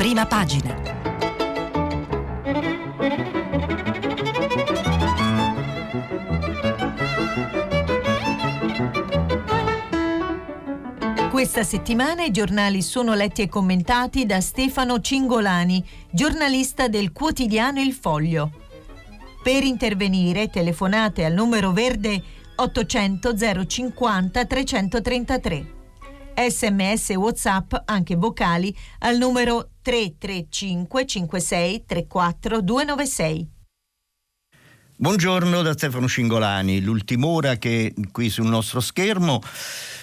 prima pagina. Questa settimana i giornali sono letti e commentati da Stefano Cingolani, giornalista del quotidiano Il Foglio. Per intervenire telefonate al numero verde 800 050 333. Sms WhatsApp, anche vocali, al numero 335 56 34 296. Buongiorno da Stefano Cingolani. L'ultima ora che qui sul nostro schermo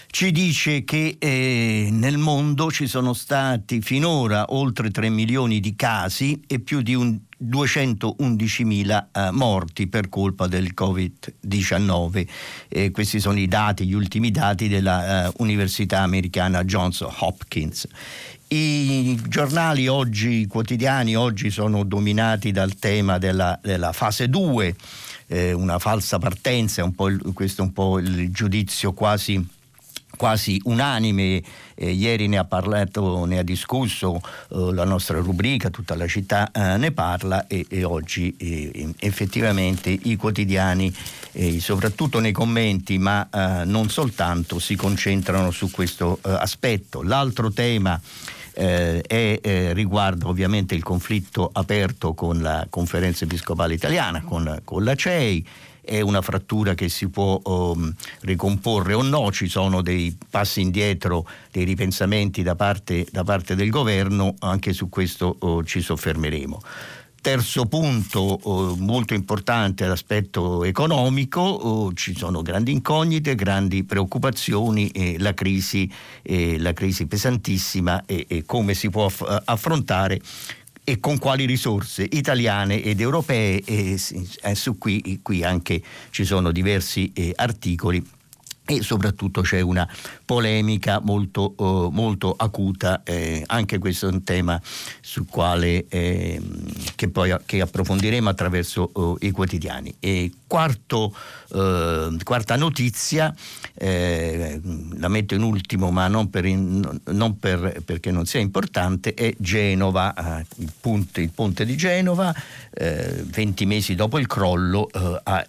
ci dice che eh, nel mondo ci sono stati finora oltre 3 milioni di casi e più di un 211.000 eh, morti per colpa del Covid-19. Eh, questi sono i dati, gli ultimi dati della eh, americana Johns Hopkins. I giornali oggi, i quotidiani oggi sono dominati dal tema della, della fase 2, eh, una falsa partenza, un il, questo è un po' il giudizio quasi quasi unanime, eh, ieri ne ha parlato, ne ha discusso eh, la nostra rubrica, tutta la città eh, ne parla e, e oggi eh, effettivamente i quotidiani, eh, soprattutto nei commenti, ma eh, non soltanto, si concentrano su questo aspetto. L'altro tema è, riguarda ovviamente il conflitto aperto con la conferenza episcopale italiana, con, con la CEI. È una frattura che si può um, ricomporre o no, ci sono dei passi indietro, dei ripensamenti da parte, da parte del governo, anche su questo oh, ci soffermeremo. Terzo punto oh, molto importante l'aspetto economico, oh, ci sono grandi incognite, grandi preoccupazioni, e la, crisi, eh, la crisi pesantissima e, come si può aff- affrontare e con quali risorse italiane ed europee. E eh, su qui, qui anche ci sono diversi eh, articoli e soprattutto c'è una polemica molto, uh, molto acuta, eh, anche questo è un tema quale eh, che poi che approfondiremo attraverso uh, i quotidiani. E quarto, uh, quarta notizia, eh, la metto in ultimo ma non, per non per, perché non sia importante, è Genova, il ponte, il, ponte, di Genova, 20 mesi dopo il crollo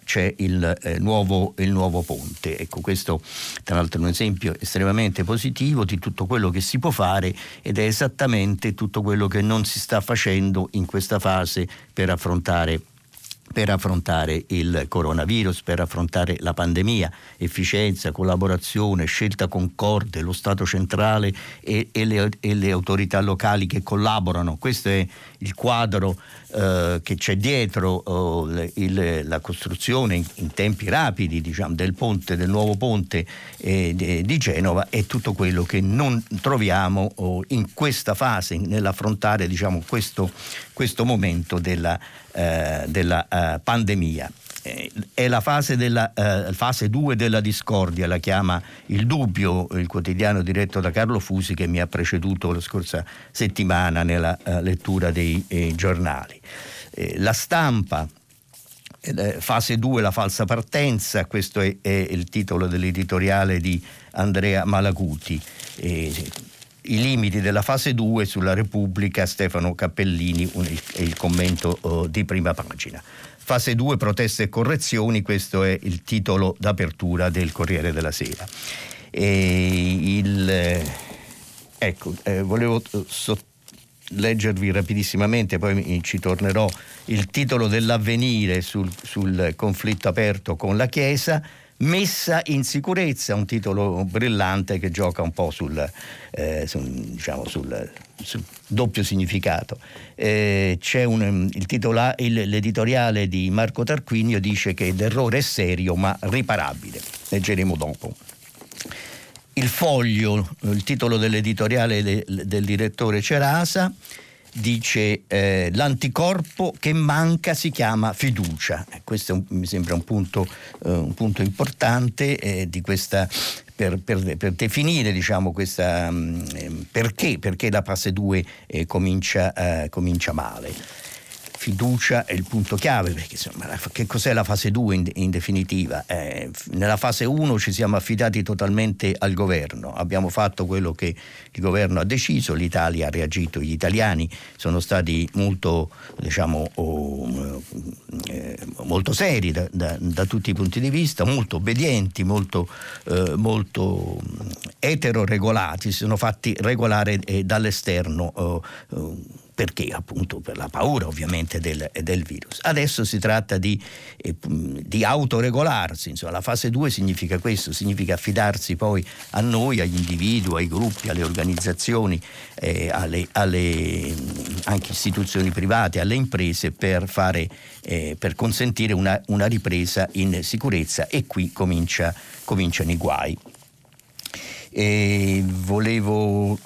c'è il nuovo, il nuovo ponte. Ecco, questo questo tra l'altro è un esempio estremamente positivo di tutto quello che si può fare ed è esattamente tutto quello che non si sta facendo in questa fase per affrontare per affrontare il coronavirus, per affrontare la pandemia, efficienza, collaborazione, scelta concorde, lo Stato centrale e, e, le, e le, autorità locali che collaborano. Questo è il quadro eh, che c'è dietro oh, il, la costruzione in, in tempi rapidi diciamo, del ponte, del nuovo ponte eh, di, Genova è tutto quello che non troviamo oh, in questa fase, nell'affrontare diciamo, questo, questo, momento della, eh, della uh, pandemia eh, è la fase, della, eh, fase 2 della discordia, la chiama Il Dubbio, il quotidiano diretto da Carlo Fusi che mi ha preceduto la scorsa settimana nella eh, lettura dei eh, giornali. Eh, la stampa, eh, fase 2 la falsa partenza, questo è, è, il titolo dell'editoriale di Andrea Malaguti. I limiti della fase 2 sulla Repubblica, Stefano Cappellini, un, il, commento oh, di prima pagina. Fase 2 proteste e correzioni, questo è il titolo d'apertura del Corriere della Sera. Il, eh, ecco, eh, volevo so, leggervi rapidissimamente, poi ci tornerò, il titolo dell'avvenire sul, sul conflitto aperto con la Chiesa Messa in sicurezza, un titolo brillante che gioca un po' sul, eh, sul, diciamo sul, sul doppio significato. Eh, un, il titola, il, l'editoriale di Marco Tarquinio dice che l'errore è serio ma riparabile. Leggeremo dopo. Il foglio, il titolo dell'editoriale de, del direttore Cerasa dice eh, l'anticorpo che manca si chiama fiducia. Eh, questo un, mi sembra un punto, eh, un punto importante eh, di questa, per, per, per, definire diciamo, questa, mm, perché, perché, la fase 2 eh, comincia, eh, comincia, male. Fiducia è il punto chiave, perché insomma, che cos'è la fase 2 in, in definitiva? Eh, nella fase 1 ci siamo affidati totalmente al governo, abbiamo fatto quello che il governo ha deciso, l'Italia ha reagito, gli italiani sono stati molto, diciamo, oh, eh, molto seri da, da, da, tutti i punti di vista, molto obbedienti, molto, eh, molto eteroregolati, si sono fatti regolare eh, dall'esterno oh, oh, perché appunto per la paura ovviamente del, del virus. Adesso si tratta di, eh, di autoregolarsi, insomma la fase 2 significa questo, significa affidarsi poi a noi, agli individui, ai gruppi, alle organizzazioni, eh, alle, alle, anche istituzioni private, alle imprese per, fare, eh, per consentire una, una, ripresa in sicurezza e qui comincia, cominciano i guai. E volevo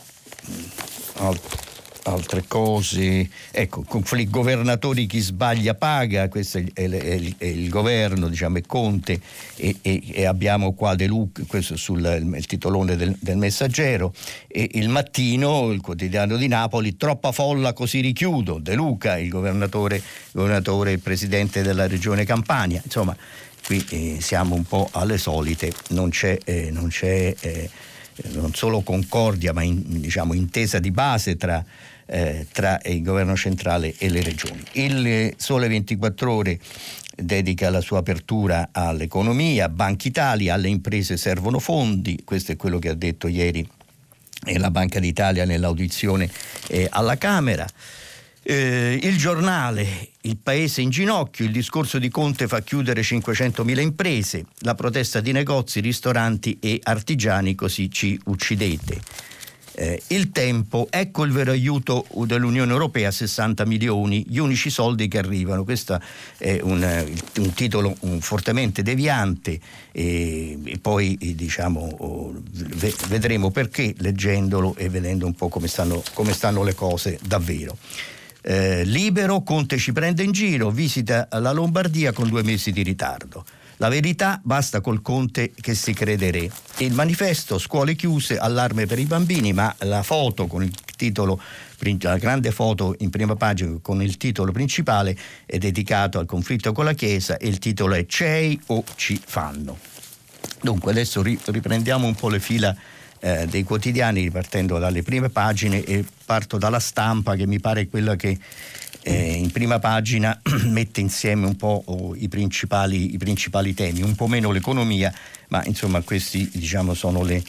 altre cose, ecco, conflitti governatori chi sbaglia paga, questo è, è, è, è il governo, diciamo, è Conte e, e, e abbiamo qua De Luca, questo sul il, titolone del, del, Messaggero e il mattino, il quotidiano di Napoli, troppa folla così richiudo, De Luca, il governatore, governatore presidente della regione Campania, insomma qui eh, siamo un po' alle solite, non c'è, eh, non c'è eh, non solo concordia ma in, diciamo, intesa di base tra eh, tra il governo centrale e le regioni. Il Sole 24 Ore dedica la sua apertura all'economia, Banca Italia, alle imprese servono fondi, questo è quello che ha detto ieri la Banca d'Italia nell'audizione eh, alla Camera. Eh, il giornale, il paese in ginocchio, il discorso di Conte fa chiudere 500.000 imprese, la protesta di negozi, ristoranti e artigiani, così ci uccidete eh, il tempo, ecco il vero aiuto dell'Unione Europea, 60 milioni, gli unici soldi che arrivano. Questo è un, un titolo un, fortemente deviante e, e poi diciamo, oh, vedremo perché leggendolo e vedendo un po' come stanno, come stanno le cose davvero. Eh, libero, Conte ci prende in giro, visita la Lombardia con due mesi di ritardo. La verità basta col Conte che si crede re. Il manifesto scuole chiuse, allarme per i bambini, ma la foto con il titolo la grande foto in prima pagina con il titolo principale è dedicato al conflitto con la Chiesa e il titolo è CEI o ci fanno. Dunque adesso riprendiamo un po' le fila eh, dei quotidiani ripartendo dalle prime pagine e parto dalla stampa che mi pare quella che eh, in prima pagina mette insieme un po' oh, i, principali, i, principali, temi, un po' meno l'economia, ma insomma questi diciamo sono le,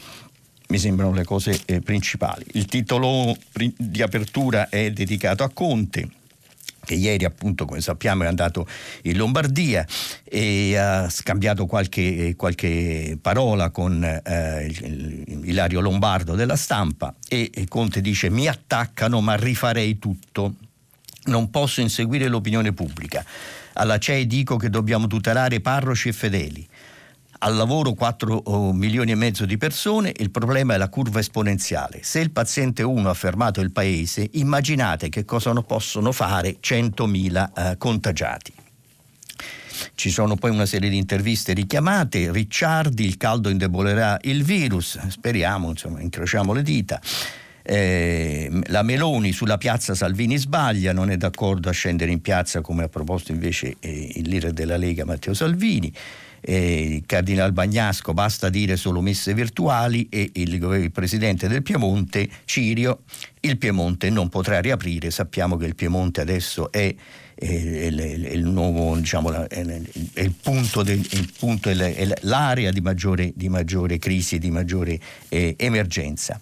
mi sembrano le cose eh, principali. Il titolo di apertura è dedicato a Conte che ieri appunto come sappiamo è andato in Lombardia e ha scambiato qualche, qualche parola con eh, Ilario Lombardo della stampa e Conte dice mi attaccano ma rifarei tutto non posso inseguire l'opinione pubblica. Alla CEI dico che dobbiamo tutelare parroci e fedeli. Al lavoro 4 milioni e mezzo di persone, il problema è la curva esponenziale. Se il paziente 1 ha fermato il paese, immaginate che cosa possono fare 100.000 eh, contagiati. Ci sono poi una serie di interviste richiamate, Ricciardi, il caldo indebolerà il virus, speriamo, insomma, incrociamo le dita. Eh, la Meloni sulla piazza Salvini sbaglia, non è d'accordo a scendere in piazza come ha proposto invece eh, il leader della Lega Matteo Salvini. Eh, il Cardinal Bagnasco basta dire solo messe virtuali e il, il, presidente del Piemonte Cirio il Piemonte non potrà riaprire sappiamo che il Piemonte adesso è, il punto, del, il punto l'area di maggiore, di maggiore crisi di maggiore eh, emergenza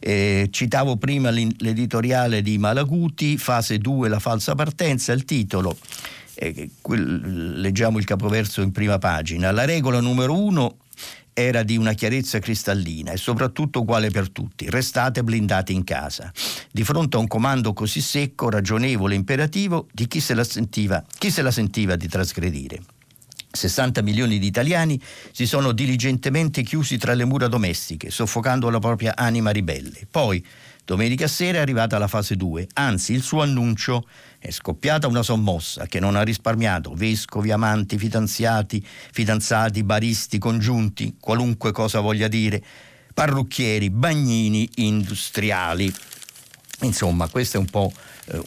eh, citavo prima l'editoriale di Malaguti, fase 2, la falsa partenza, il titolo. Eh, quel, leggiamo il capoverso in prima pagina. La regola numero uno era di una chiarezza cristallina e soprattutto uguale per tutti. Restate blindati in casa. Di fronte a un comando così secco, ragionevole, imperativo, di chi se la sentiva, chi se la sentiva di trasgredire. 60 milioni di italiani si sono diligentemente chiusi tra le mura domestiche, soffocando la propria anima ribelle. Poi, domenica sera è arrivata la fase 2, anzi il suo annuncio è scoppiata una sommossa che non ha risparmiato vescovi, amanti, fidanzati, fidanzati, baristi, congiunti, qualunque cosa voglia dire, parrucchieri, bagnini, industriali. Insomma, questo è un po'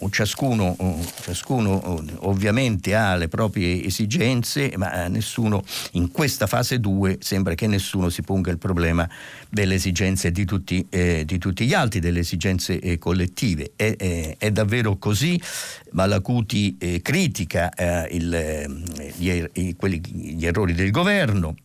ciascuno, ciascuno, ovviamente ha le proprie esigenze, ma nessuno in questa fase 2 sembra che nessuno si ponga il problema delle esigenze di tutti, eh, di tutti gli altri, delle esigenze eh, collettive. È, è, è, davvero così? Malacuti eh, critica eh, il, eh, gli, er-, quelli, gli errori del governo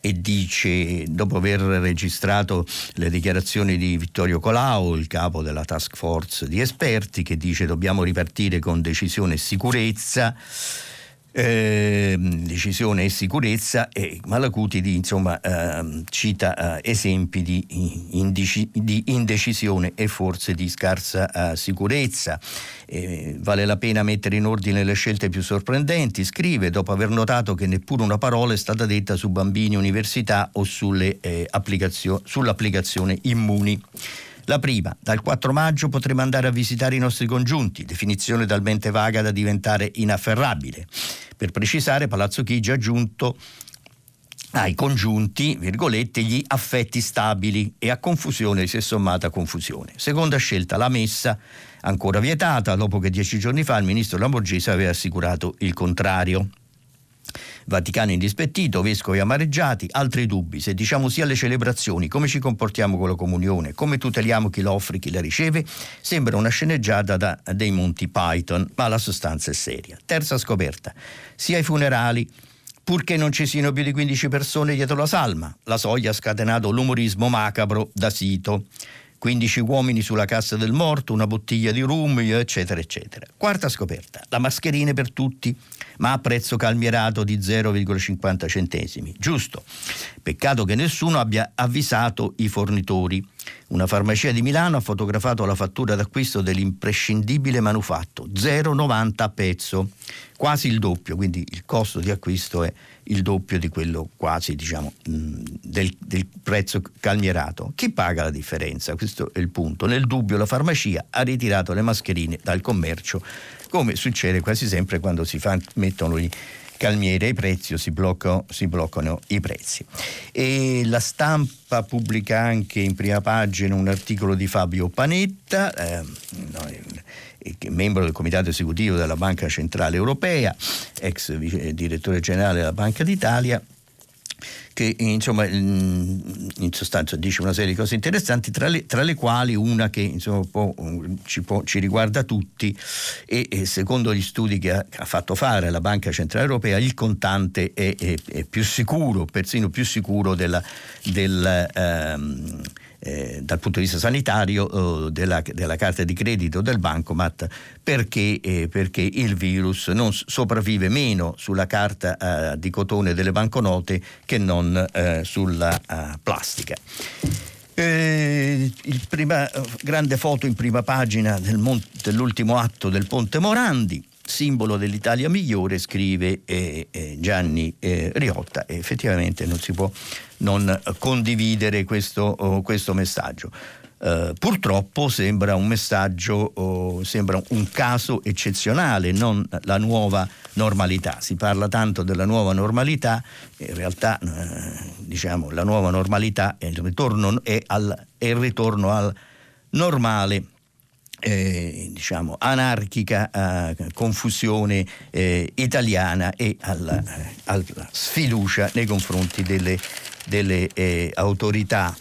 e dice, dopo aver registrato le dichiarazioni di Vittorio Colau, il capo della task force di esperti, che dice dobbiamo ripartire con decisione e sicurezza, eh, decisione e sicurezza e Malacuti di, insomma, eh, cita eh, esempi di, indici, di, indecisione e forse di scarsa eh, sicurezza. vale la pena mettere in ordine le scelte più sorprendenti, scrive, dopo aver notato che neppure una parola è stata detta su bambini, università o sulle, eh, applicazio- sull'applicazione immuni. La prima, dal 4 maggio potremo andare a visitare i nostri congiunti, definizione talmente vaga da diventare inafferrabile. Per precisare, Palazzo Chigi ha aggiunto ai congiunti, virgolette, gli affetti stabili e a confusione si è sommata confusione. Seconda scelta, la messa, ancora vietata, dopo che dieci giorni fa il ministro Lamborghese aveva assicurato il contrario. Vaticano indispettito, vescovi amareggiati, altri dubbi. Se diciamo sì alle celebrazioni, come ci comportiamo con la comunione, come tuteliamo chi la offre, chi la riceve, sembra una sceneggiata da, dei Monti Python, ma la sostanza è seria. Terza scoperta, sia ai funerali purché non ci siano più di 15 persone dietro la salma. La soglia ha scatenato l'umorismo macabro da sito. 15 uomini sulla cassa del morto, una bottiglia di rum, eccetera, eccetera. Quarta scoperta, la mascherina per tutti, ma a prezzo calmierato di 0,50 centesimi. Giusto. Peccato che nessuno abbia avvisato i fornitori. Una farmacia di Milano ha fotografato la fattura d'acquisto dell'imprescindibile manufatto, 0,90 a pezzo, quasi il doppio, quindi il costo di acquisto è il doppio di quello quasi diciamo, del, del prezzo calmierato. Chi paga la differenza? Questo è il punto. Nel dubbio la farmacia ha ritirato le mascherine dal commercio, come succede quasi sempre quando si fa, mettono i calmiere ai prezzi o si bloccano, si bloccano i prezzi. E la stampa pubblica anche in prima pagina un articolo di Fabio Panetta, eh, no, membro del comitato esecutivo della Banca Centrale Europea, ex direttore generale della Banca d'Italia, che insomma in sostanza dice una serie di cose interessanti, tra le, tra le quali una che insomma, può, ci, può, ci, riguarda tutti e, e, secondo gli studi che ha, ha, fatto fare la Banca Centrale Europea il contante è, è, è più sicuro, persino più sicuro della, del, ehm, eh, dal punto di vista sanitario eh, della, della, carta di credito del bancomat perché, eh, perché il virus non sopravvive meno sulla carta eh, di cotone delle banconote che non eh, sulla eh, plastica. il prima, grande foto in prima pagina del mon- dell'ultimo atto del Ponte Morandi, simbolo dell'Italia migliore, scrive eh, eh, Gianni eh, Riotta e effettivamente non si può non condividere questo, oh, questo messaggio. Uh, purtroppo sembra un messaggio, oh, sembra un caso eccezionale, non la nuova normalità. Si parla tanto della nuova normalità, in realtà eh, diciamo, la nuova normalità è il ritorno, è al, è il ritorno al normale eh, diciamo, anarchica eh, confusione eh, italiana e alla, eh, alla, sfiducia nei confronti delle, delle eh, autorità.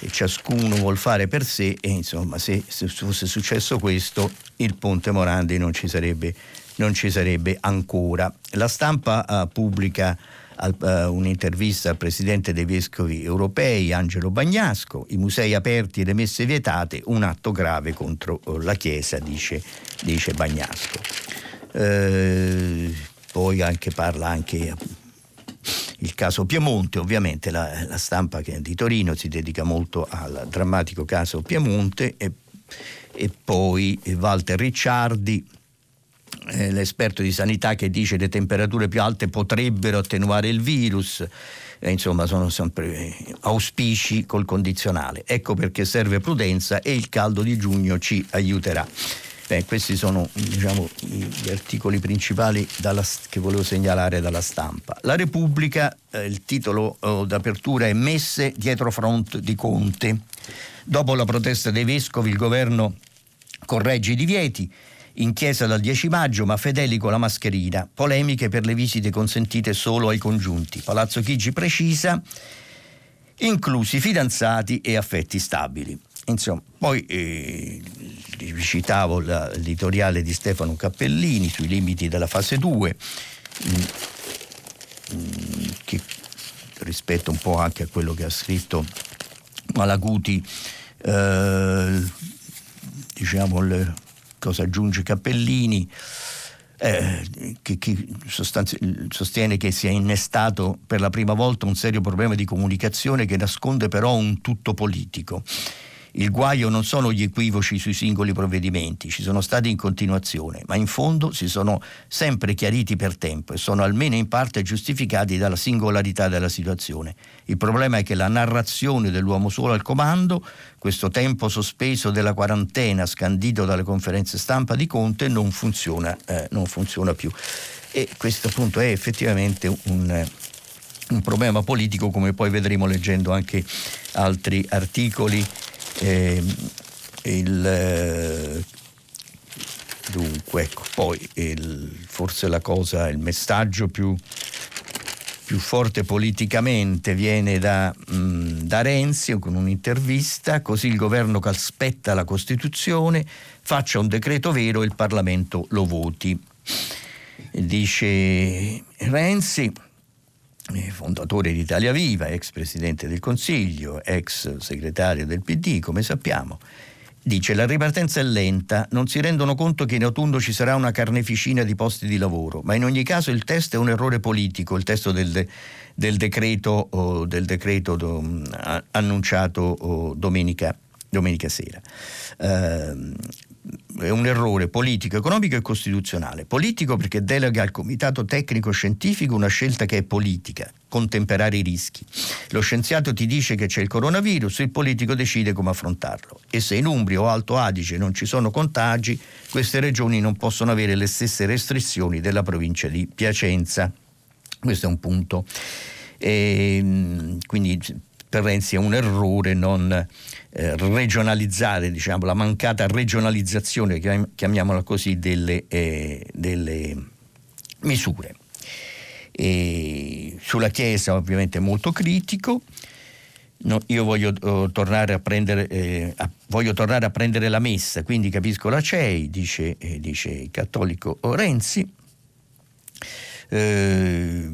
E ciascuno vuol fare per sé e insomma se, se, fosse successo questo il ponte Morandi non ci sarebbe, non ci sarebbe ancora. La stampa eh, pubblica al, uh, un'intervista al presidente dei vescovi europei Angelo Bagnasco, i musei aperti e le messe vietate, un atto grave contro uh, la Chiesa, dice, dice Bagnasco. Uh, poi anche parla anche il caso Piemonte, ovviamente la, la stampa di Torino si dedica molto al drammatico caso Piemonte e, e poi Walter Ricciardi eh, l'esperto di sanità che dice che le temperature più alte potrebbero attenuare il virus. Eh, insomma, sono sempre auspici col condizionale. Ecco perché serve prudenza e il caldo di giugno ci aiuterà. Beh, questi sono diciamo, gli articoli principali dalla, che volevo segnalare dalla stampa. La Repubblica, eh, il titolo oh, d'apertura è Messe dietro front di Conte. Dopo la protesta dei vescovi il governo corregge i divieti, in chiesa dal 10 maggio, ma fedeli con la mascherina. Polemiche per le visite consentite solo ai congiunti. Palazzo Chigi precisa, inclusi fidanzati e affetti stabili. Insomma, poi eh, citavo l'editoriale di Stefano Cappellini sui limiti della fase 2, mm, mm, che rispetto un po' anche a quello che ha scritto Malaguti, eh, diciamo le, cosa aggiunge Cappellini, eh, che, che sostiene che si è innestato per la prima volta un serio problema di comunicazione che nasconde però un tutto politico. Il guaio non sono gli equivoci sui singoli provvedimenti, ci sono stati in continuazione, ma in fondo si sono sempre chiariti per tempo e sono almeno in parte giustificati dalla singolarità della situazione. Il problema è che la narrazione dell'uomo solo al comando, questo tempo sospeso della quarantena scandito dalle conferenze stampa di Conte, non funziona, eh, non funziona più. E questo appunto è effettivamente un, un problema politico, come poi vedremo leggendo anche altri articoli eh, il, eh, dunque, ecco, poi il, forse la cosa, il messaggio più, più forte politicamente viene da, mh, da Renzi con un'intervista, così il governo che aspetta la Costituzione faccia un decreto vero e il Parlamento lo voti. Dice Renzi, fondatore di Italia Viva, ex presidente del Consiglio, ex segretario del PD, come sappiamo, dice la ripartenza è lenta, non si rendono conto che in autunno ci sarà una carneficina di posti di lavoro, ma in ogni caso il test è un errore politico, il testo del, del decreto, oh, del decreto do, annunciato oh, domenica, domenica, sera. Uh, è un errore politico, economico e costituzionale. Politico perché delega al comitato tecnico scientifico una scelta che è politica, contemperare i rischi. Lo scienziato ti dice che c'è il coronavirus, il politico decide come affrontarlo. E se in Umbria o Alto Adige non ci sono contagi, queste regioni non possono avere le stesse restrizioni della provincia di Piacenza. Questo è un punto. E, ehm, quindi per Renzi è un errore non eh, regionalizzare, diciamo, la mancata regionalizzazione, chiamiamola così, delle, eh, delle misure. E sulla Chiesa ovviamente molto critico. No, io voglio, uh, tornare prendere, eh, a, voglio, tornare a prendere, la messa, quindi capisco la CEI, dice, eh, dice il cattolico Renzi. Eh,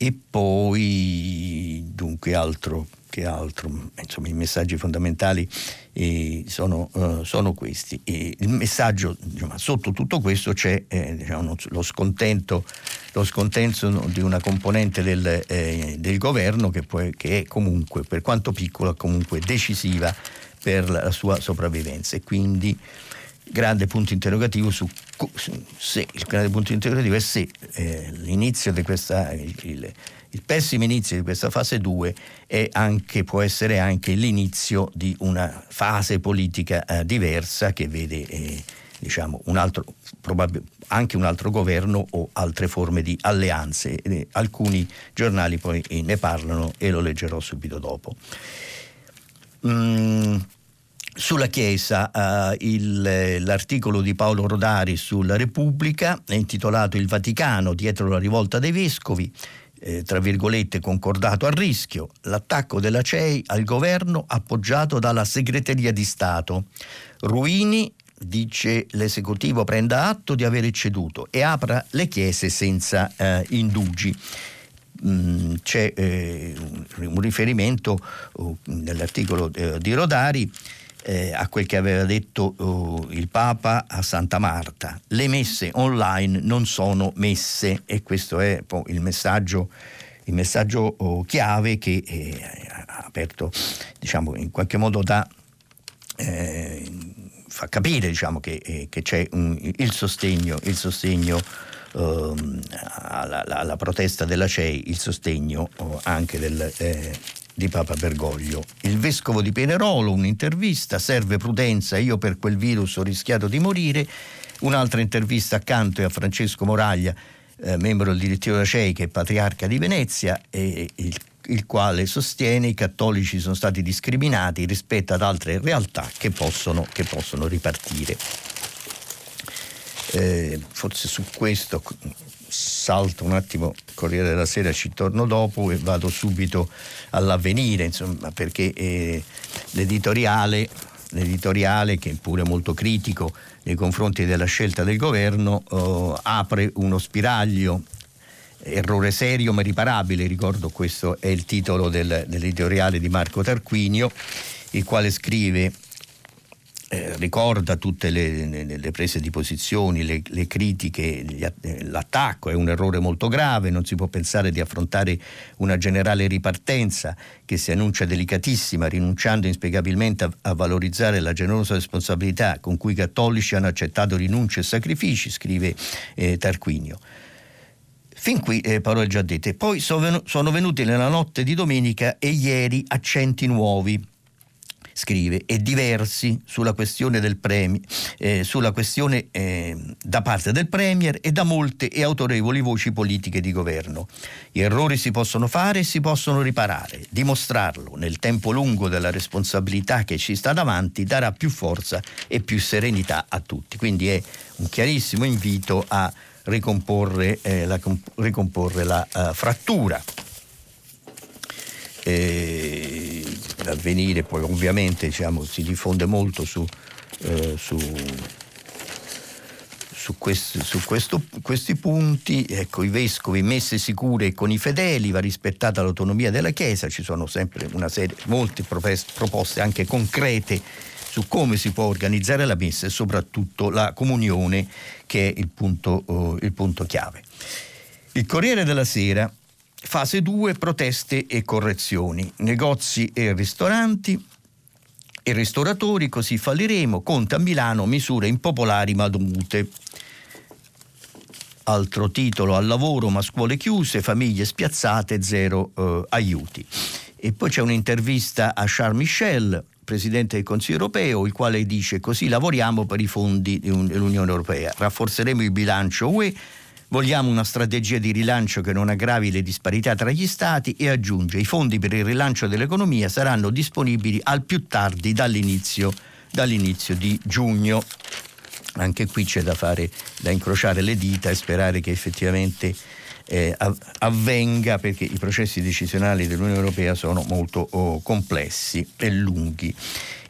e poi dunque altro che altro, insomma i messaggi fondamentali eh, sono, uh, sono, questi. E il messaggio, diciamo, sotto tutto questo c'è eh, diciamo, lo, scontento, lo, scontento, di una componente del, eh, del governo che, poi, che, è comunque, per quanto piccola, comunque decisiva per la sua sopravvivenza e quindi grande punto interrogativo su se il grande punto interrogativo è se eh, l'inizio di questa il, il pessimo inizio di questa fase 2 anche, può essere anche l'inizio di una fase politica eh, diversa che vede eh, diciamo, un altro, probab- anche un altro governo o altre forme di alleanze. Eh, alcuni giornali poi eh, ne parlano e lo leggerò subito dopo. Mm, sulla Chiesa, uh, il, l'articolo di Paolo Rodari sulla Repubblica è intitolato Il Vaticano dietro la rivolta dei vescovi eh, tra virgolette concordato a rischio, l'attacco della CEI al governo appoggiato dalla segreteria di Stato. Ruini dice l'esecutivo prenda atto di aver ceduto e apra le chiese senza eh, indugi. Mm, c'è eh, un riferimento uh, nell'articolo eh, di Rodari eh, a quel che aveva detto uh, il Papa a Santa Marta. Le messe online non sono messe e questo è il messaggio, il messaggio uh, chiave che eh, ha aperto, diciamo, in qualche modo da... Eh, fa capire diciamo, che, eh, che c'è un, il sostegno, il sostegno ehm, alla, alla, protesta della CEI, il sostegno oh, anche del, eh, di Papa Bergoglio. Il vescovo di Penerolo, un'intervista, serve prudenza, io per quel virus ho rischiato di morire. Un'altra intervista accanto è a Francesco Moraglia, eh, membro del direttivo della CEI, che è patriarca di Venezia, e il, il quale sostiene i cattolici sono stati discriminati rispetto ad altre realtà che possono, che possono ripartire. Eh, forse su questo salto un attimo Corriere della Sera, ci torno dopo e vado subito all'avvenire, insomma, perché eh, l'editoriale, l'editoriale, che è pure molto critico nei confronti della scelta del governo, eh, apre uno spiraglio errore serio ma riparabile, ricordo questo è il titolo del, dell'editoriale di Marco Tarquinio, il quale scrive eh, ricorda tutte le, le, le, prese di posizioni, le, le critiche, gli, l'attacco è un errore molto grave, non si può pensare di affrontare una generale ripartenza che si annuncia delicatissima, rinunciando inspiegabilmente a, a valorizzare la generosa responsabilità con cui i cattolici hanno accettato rinunce e sacrifici, scrive eh, Tarquinio. Fin qui eh, parole già dette. Poi sono venuti nella notte di domenica e ieri accenti nuovi scrive, e diversi sulla questione del premio, eh, sulla questione eh, da parte del Premier e da molte e autorevoli voci politiche di governo. Gli errori si possono fare e si possono riparare. Dimostrarlo nel tempo lungo della responsabilità che ci sta davanti darà più forza e più serenità a tutti. Quindi è un chiarissimo invito a ricomporre, eh, la, ricomporre la uh, frattura. L'avvenire poi ovviamente diciamo, si diffonde molto su, eh, su, su, questi, su questo, questi punti, ecco, i vescovi messe sicure con i fedeli, va rispettata l'autonomia della Chiesa, ci sono sempre una serie, molte proposte anche concrete su come si può organizzare la messa e soprattutto la comunione che è il punto, uh, il punto chiave. Il Corriere della Sera Fase 2, proteste e correzioni. Negozi e ristoranti e ristoratori, così falliremo. Conte a Milano, misure impopolari ma dovute. Altro titolo, al lavoro ma scuole chiuse, famiglie spiazzate, zero eh, aiuti. E poi c'è un'intervista a Charles Michel, Presidente del Consiglio europeo, il quale dice così lavoriamo per i fondi dell'Unione Europea, rafforzeremo il bilancio UE Vogliamo una strategia di rilancio che non aggravi le disparità tra gli Stati e aggiunge i fondi per il rilancio dell'economia saranno disponibili al più tardi dall'inizio, dall'inizio di giugno. Anche qui c'è da, fare, da incrociare le dita e sperare che effettivamente eh, avvenga perché i processi decisionali dell'Unione Europea sono molto oh, complessi e lunghi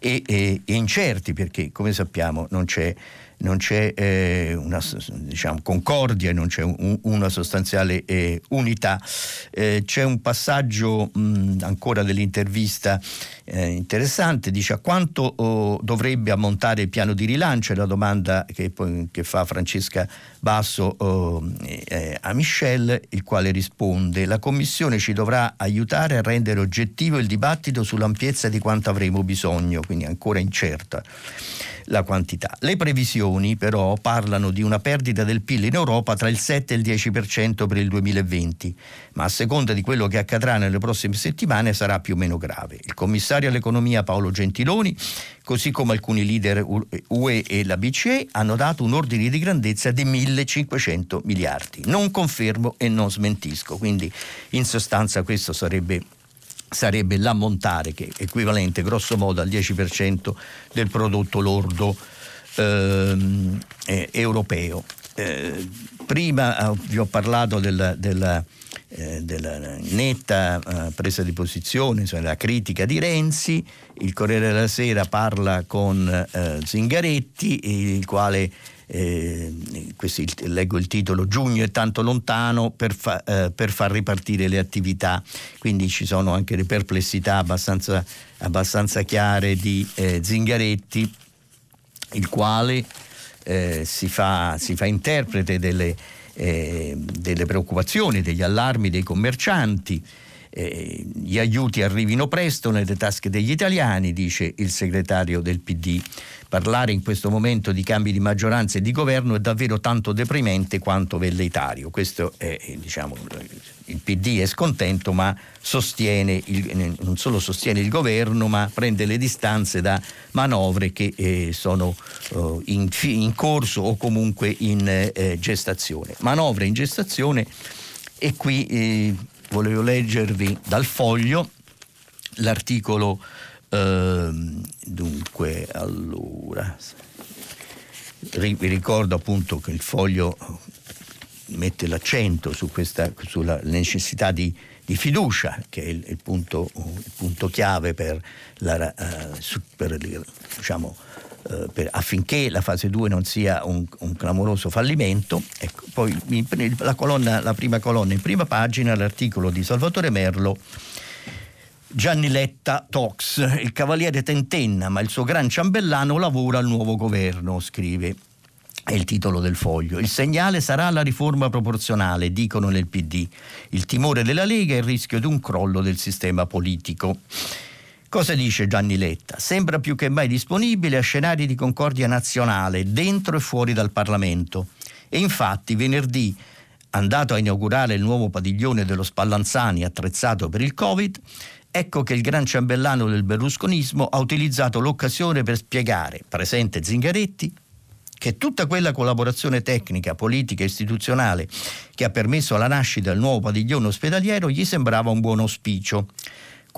e, e, e incerti perché come sappiamo non c'è non c'è eh, una diciamo, concordia, non c'è un, una sostanziale eh, unità. Eh, c'è un passaggio mh, ancora dell'intervista eh, interessante, dice a quanto oh, dovrebbe ammontare il piano di rilancio, è la domanda che, che fa Francesca Basso oh, eh, a Michel, il quale risponde la Commissione ci dovrà aiutare a rendere oggettivo il dibattito sull'ampiezza di quanto avremo bisogno, quindi ancora incerta la quantità. Le previsioni però parlano di una perdita del PIL in Europa tra il 7 e il 10% per il 2020, ma a seconda di quello che accadrà nelle prossime settimane sarà più o meno grave. Il commissario all'economia Paolo Gentiloni, così come alcuni leader UE e la BCE, hanno dato un ordine di grandezza di 1500 miliardi. Non confermo e non smentisco, quindi in sostanza questo sarebbe sarebbe l'ammontare che è equivalente grosso modo al 10% del prodotto lordo ehm, eh, europeo. Eh, prima eh, vi ho parlato della, della, eh, della netta eh, presa di posizione, insomma, della critica di Renzi, il Corriere della Sera parla con eh, Zingaretti, il quale eh, questi, leggo il titolo Giugno è tanto lontano per, fa, eh, per, far ripartire le attività, quindi ci sono anche le perplessità abbastanza, abbastanza chiare di eh, Zingaretti, il quale eh, si fa, si, fa, interprete delle, eh, delle preoccupazioni, degli allarmi dei commercianti eh, gli aiuti arrivino presto nelle tasche degli italiani, dice il segretario del PD. Parlare in questo momento di cambi di maggioranza e di governo è davvero tanto deprimente quanto velleitario. Questo è diciamo, il PD è scontento ma sostiene il, non solo sostiene il governo ma prende le distanze da manovre che eh, sono eh, in, in, corso o comunque in eh, gestazione. Manovre in gestazione e qui eh, volevo leggervi dal foglio l'articolo ehm, dunque allora vi ricordo appunto che il foglio mette l'accento su questa, sulla necessità di, di, fiducia, che è il, punto, il punto, chiave per la, uh, per, diciamo, per, affinché la fase 2 non sia un, un clamoroso fallimento. Ecco, poi la, colonna, la prima colonna in prima pagina, l'articolo di Salvatore Merlo. Gianni Letta Tox, il cavaliere tentenna, ma il suo gran ciambellano lavora al nuovo governo, scrive è il titolo del foglio. Il segnale sarà la riforma proporzionale, dicono nel PD. Il timore della Lega è il rischio di un crollo del sistema politico. Cosa dice Gianni Letta? Sembra più che mai disponibile a scenari di concordia nazionale, dentro e fuori dal Parlamento. E infatti venerdì, andato a inaugurare il nuovo padiglione dello Spallanzani attrezzato per il Covid, ecco che il gran ciambellano del berlusconismo ha utilizzato l'occasione per spiegare, presente Zingaretti, che tutta quella collaborazione tecnica, politica e istituzionale che ha permesso la nascita del nuovo padiglione ospedaliero gli sembrava un buon auspicio.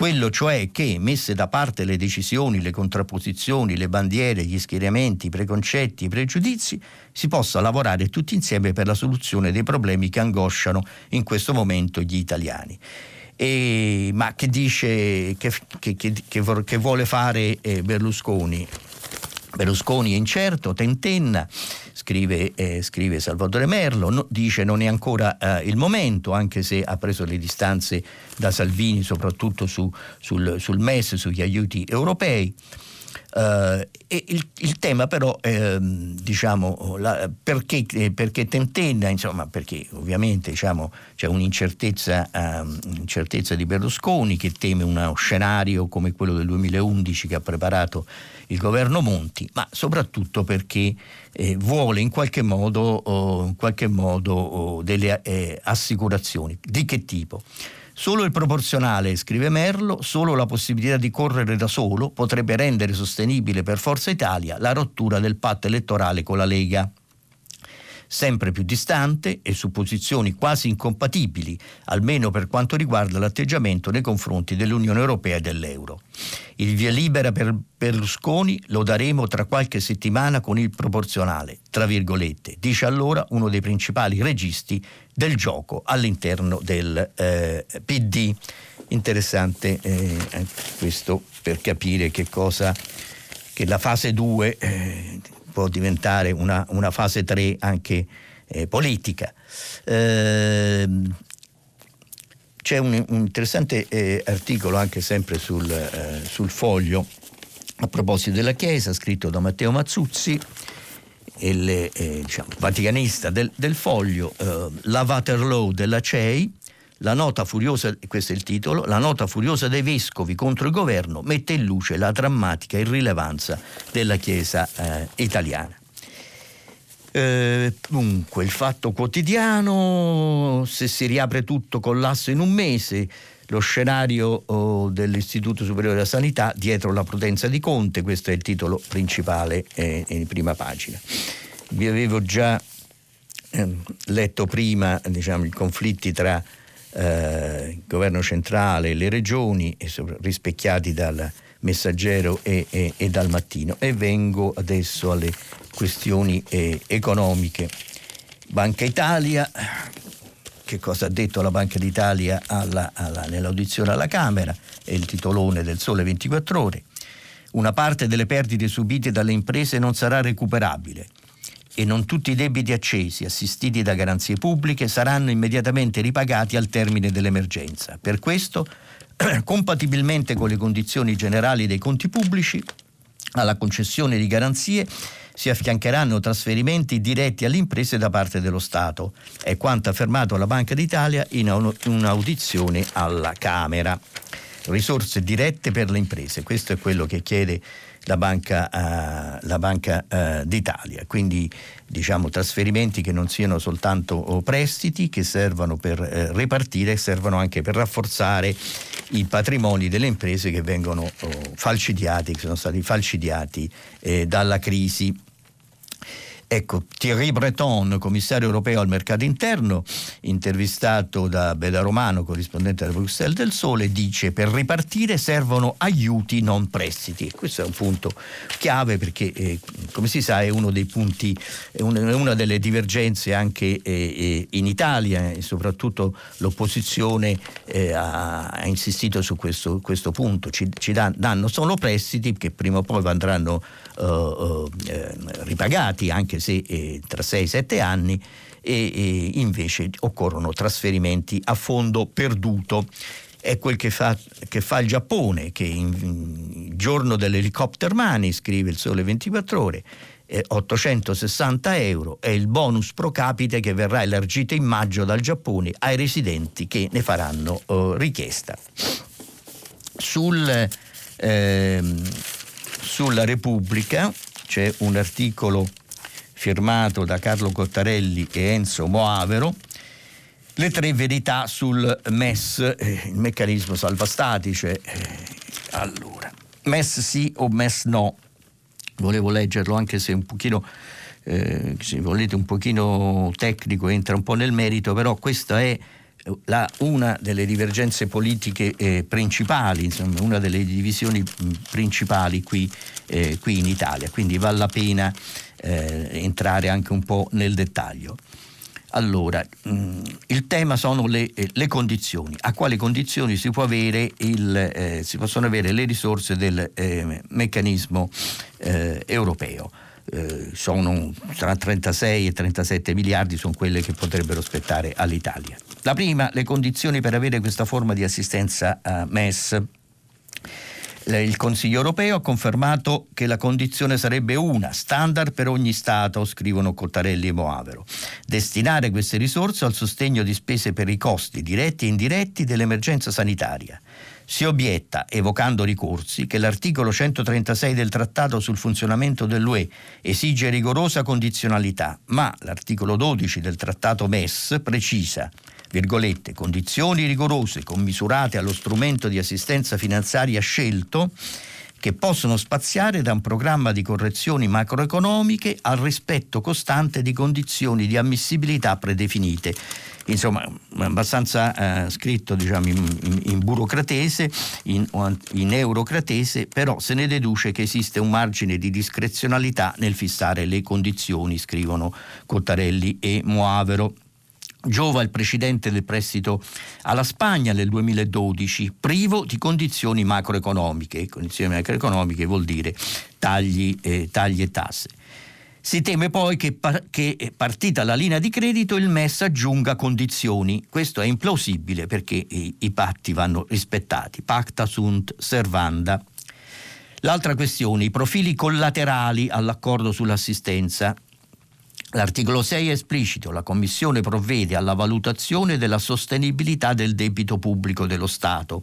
Quello cioè che, messe da parte le decisioni, le contrapposizioni, le bandiere, gli schieramenti, i preconcetti, i pregiudizi, si possa lavorare tutti insieme per la soluzione dei problemi che angosciano in questo momento gli italiani. E, ma che dice che, che, che vuole fare eh, Berlusconi? Berlusconi è incerto, tentenna, scrive, eh, scrive Salvatore Merlo, no, dice non è ancora eh, il momento, anche se ha preso le distanze da Salvini, soprattutto su, sul, sul MES, sugli aiuti europei. Uh, e il, il, tema però eh, diciamo la, perché, eh, perché, tentenna insomma perché ovviamente diciamo, c'è un'incertezza um, incertezza di Berlusconi che teme uno scenario come quello del 2011 che ha preparato il governo Monti ma soprattutto perché eh, vuole in qualche modo, oh, in qualche modo oh, delle eh, assicurazioni di che tipo? Solo il proporzionale, scrive Merlo, solo la possibilità di correre da solo potrebbe rendere sostenibile per Forza Italia la rottura del patto elettorale con la Lega sempre più distante e su posizioni quasi incompatibili, almeno per quanto riguarda l'atteggiamento nei confronti dell'Unione Europea e dell'euro. Il via libera per Berlusconi lo daremo tra qualche settimana con il proporzionale, tra virgolette, dice allora uno dei principali registi del gioco all'interno del eh, PD. Interessante eh, questo per capire che cosa che la fase 2 eh, può diventare una, una fase 3 anche eh, politica. Eh, c'è un, un interessante eh, articolo anche sempre sul, eh, sul, foglio a proposito della Chiesa, scritto da Matteo Mazzuzzi, il eh, diciamo, vaticanista del, del foglio, eh, la Waterloo della CEI, la nota furiosa, questo è il titolo, la nota furiosa dei vescovi contro il governo mette in luce la drammatica irrilevanza della Chiesa eh, italiana. Eh, dunque, il fatto quotidiano, se si riapre tutto collasso in un mese, lo scenario oh, dell'Istituto Superiore della Sanità dietro la prudenza di Conte, questo è il titolo principale eh, in prima pagina. Vi avevo già eh, letto prima diciamo, i conflitti tra eh, il governo centrale le regioni, rispecchiati dal messaggero e, e, e, dal mattino. E vengo adesso alle questioni eh, economiche. Banca Italia, che cosa ha detto la Banca d'Italia alla, alla, nell'audizione alla Camera? È il titolone del Sole 24 Ore. Una parte delle perdite subite dalle imprese non sarà recuperabile e non tutti i debiti accesi, assistiti da garanzie pubbliche, saranno immediatamente ripagati al termine dell'emergenza. Per questo, compatibilmente con le condizioni generali dei conti pubblici, alla concessione di garanzie si affiancheranno trasferimenti diretti alle imprese da parte dello Stato, è quanto affermato la Banca d'Italia in un'audizione alla Camera. Risorse dirette per le imprese, questo è quello che chiede la Banca, uh, la banca uh, d'Italia. Quindi diciamo trasferimenti che non siano soltanto oh, prestiti, che servono per eh, ripartire, servono anche per rafforzare i patrimoni delle imprese che vengono oh, falcidiati, che sono stati falcidiati eh, dalla crisi. Ecco, Thierry Breton, commissario europeo al mercato interno, intervistato da Beda Romano, corrispondente da Bruxelles del Sole, dice per ripartire servono aiuti, non prestiti. Questo è un punto chiave perché, eh, come si sa, è uno dei punti, è una delle divergenze anche eh, eh, in Italia e soprattutto l'opposizione eh, ha, ha, insistito su questo, questo punto. Ci, ci, danno solo prestiti che prima o poi andranno ripagati anche se eh, tra 6-7 anni e, invece occorrono trasferimenti a fondo perduto è quel che fa, che fa, il Giappone, che il giorno dell'helicopter money, scrive il Sole 24 ore, eh, 860 euro è il bonus pro capite che verrà elargito in maggio dal Giappone ai residenti che ne faranno eh, richiesta. Sul, eh, sulla Repubblica c'è un articolo firmato da Carlo Cottarelli e Enzo Moavero, le tre verità sul MES, eh, il meccanismo salva stati, cioè, eh, allora, MES sì o MES no, volevo leggerlo anche se un pochino, eh, se volete un pochino tecnico, entra un po' nel merito, però questa è la, una delle divergenze politiche eh, principali, insomma, una delle divisioni principali qui, eh, qui in Italia, quindi vale la pena eh, entrare anche un po' nel dettaglio. Allora, mh, mm, il tema sono le, eh, le, condizioni. A quali condizioni si, il, eh, si possono avere le risorse del eh, meccanismo europeo? Eh, sono tra 36 e 37 miliardi, sono quelle che potrebbero spettare all'Italia. La prima, le condizioni per avere questa forma di assistenza MES il Consiglio europeo ha confermato che la condizione sarebbe una, standard per ogni Stato, scrivono Cottarelli e Moavero. Destinare queste risorse al sostegno di spese per i costi diretti e indiretti dell'emergenza sanitaria. Si obietta, evocando ricorsi, che l'articolo 136 del Trattato sul funzionamento dell'UE esige rigorosa condizionalità, ma l'articolo 12 del Trattato MES precisa virgolette, condizioni rigorose commisurate allo strumento di assistenza finanziaria scelto che possono spaziare da un programma di correzioni macroeconomiche al rispetto costante di condizioni di ammissibilità predefinite. Insomma, abbastanza eh, scritto diciamo, in, in, burocratese, in, in eurocratese, però se ne deduce che esiste un margine di discrezionalità nel fissare le condizioni, scrivono Cottarelli e Moavero. Giova il precedente del prestito alla Spagna nel 2012, privo di condizioni macroeconomiche. Condizioni macroeconomiche vuol dire tagli, eh, tagli e tasse. Si teme poi che, par- che, eh, partita la linea di credito il MES aggiunga condizioni. Questo è implausibile perché i, i patti vanno rispettati. Pacta sunt servanda. L'altra questione, i profili collaterali all'accordo sull'assistenza. L'articolo 6 è esplicito, la Commissione provvede alla valutazione della sostenibilità del debito pubblico dello Stato,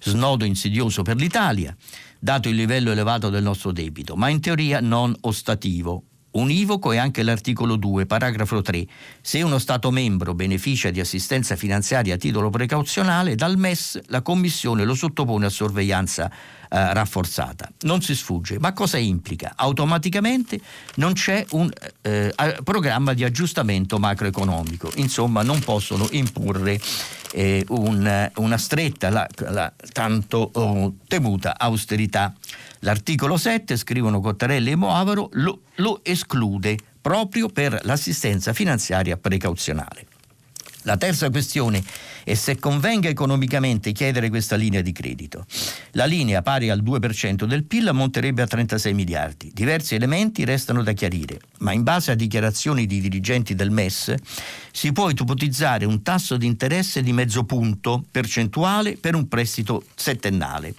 snodo insidioso per l'Italia, dato il livello elevato del nostro debito, ma in teoria non ostativo. Univoco è anche l'articolo 2, paragrafo 3. Se uno Stato membro beneficia di assistenza finanziaria a titolo precauzionale, dal MES la Commissione lo sottopone a sorveglianza eh, rafforzata. Non si sfugge, ma cosa implica? Automaticamente non c'è un eh, programma di aggiustamento macroeconomico, insomma non possono imporre eh, un, una stretta, la, la tanto oh, temuta austerità. L'articolo 7, scrivono Cottarelli e Moavaro, lo, lo esclude proprio per l'assistenza finanziaria precauzionale. La terza questione è se convenga economicamente chiedere questa linea di credito. La linea pari al 2% del PIL monterebbe a 36 miliardi. Diversi elementi restano da chiarire, ma in base a dichiarazioni di dirigenti del MES si può ipotizzare un tasso di interesse di mezzo punto percentuale per un prestito settennale.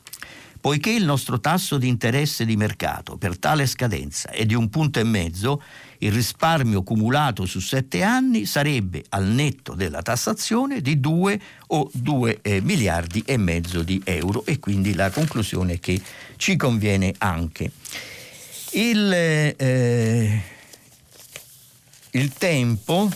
poiché il nostro tasso di interesse di mercato per tale scadenza è di un punto e mezzo, il risparmio cumulato su sette anni sarebbe al netto della tassazione di 2 o 2 eh, miliardi e mezzo di euro e quindi la conclusione che ci conviene anche. Il, eh, il tempo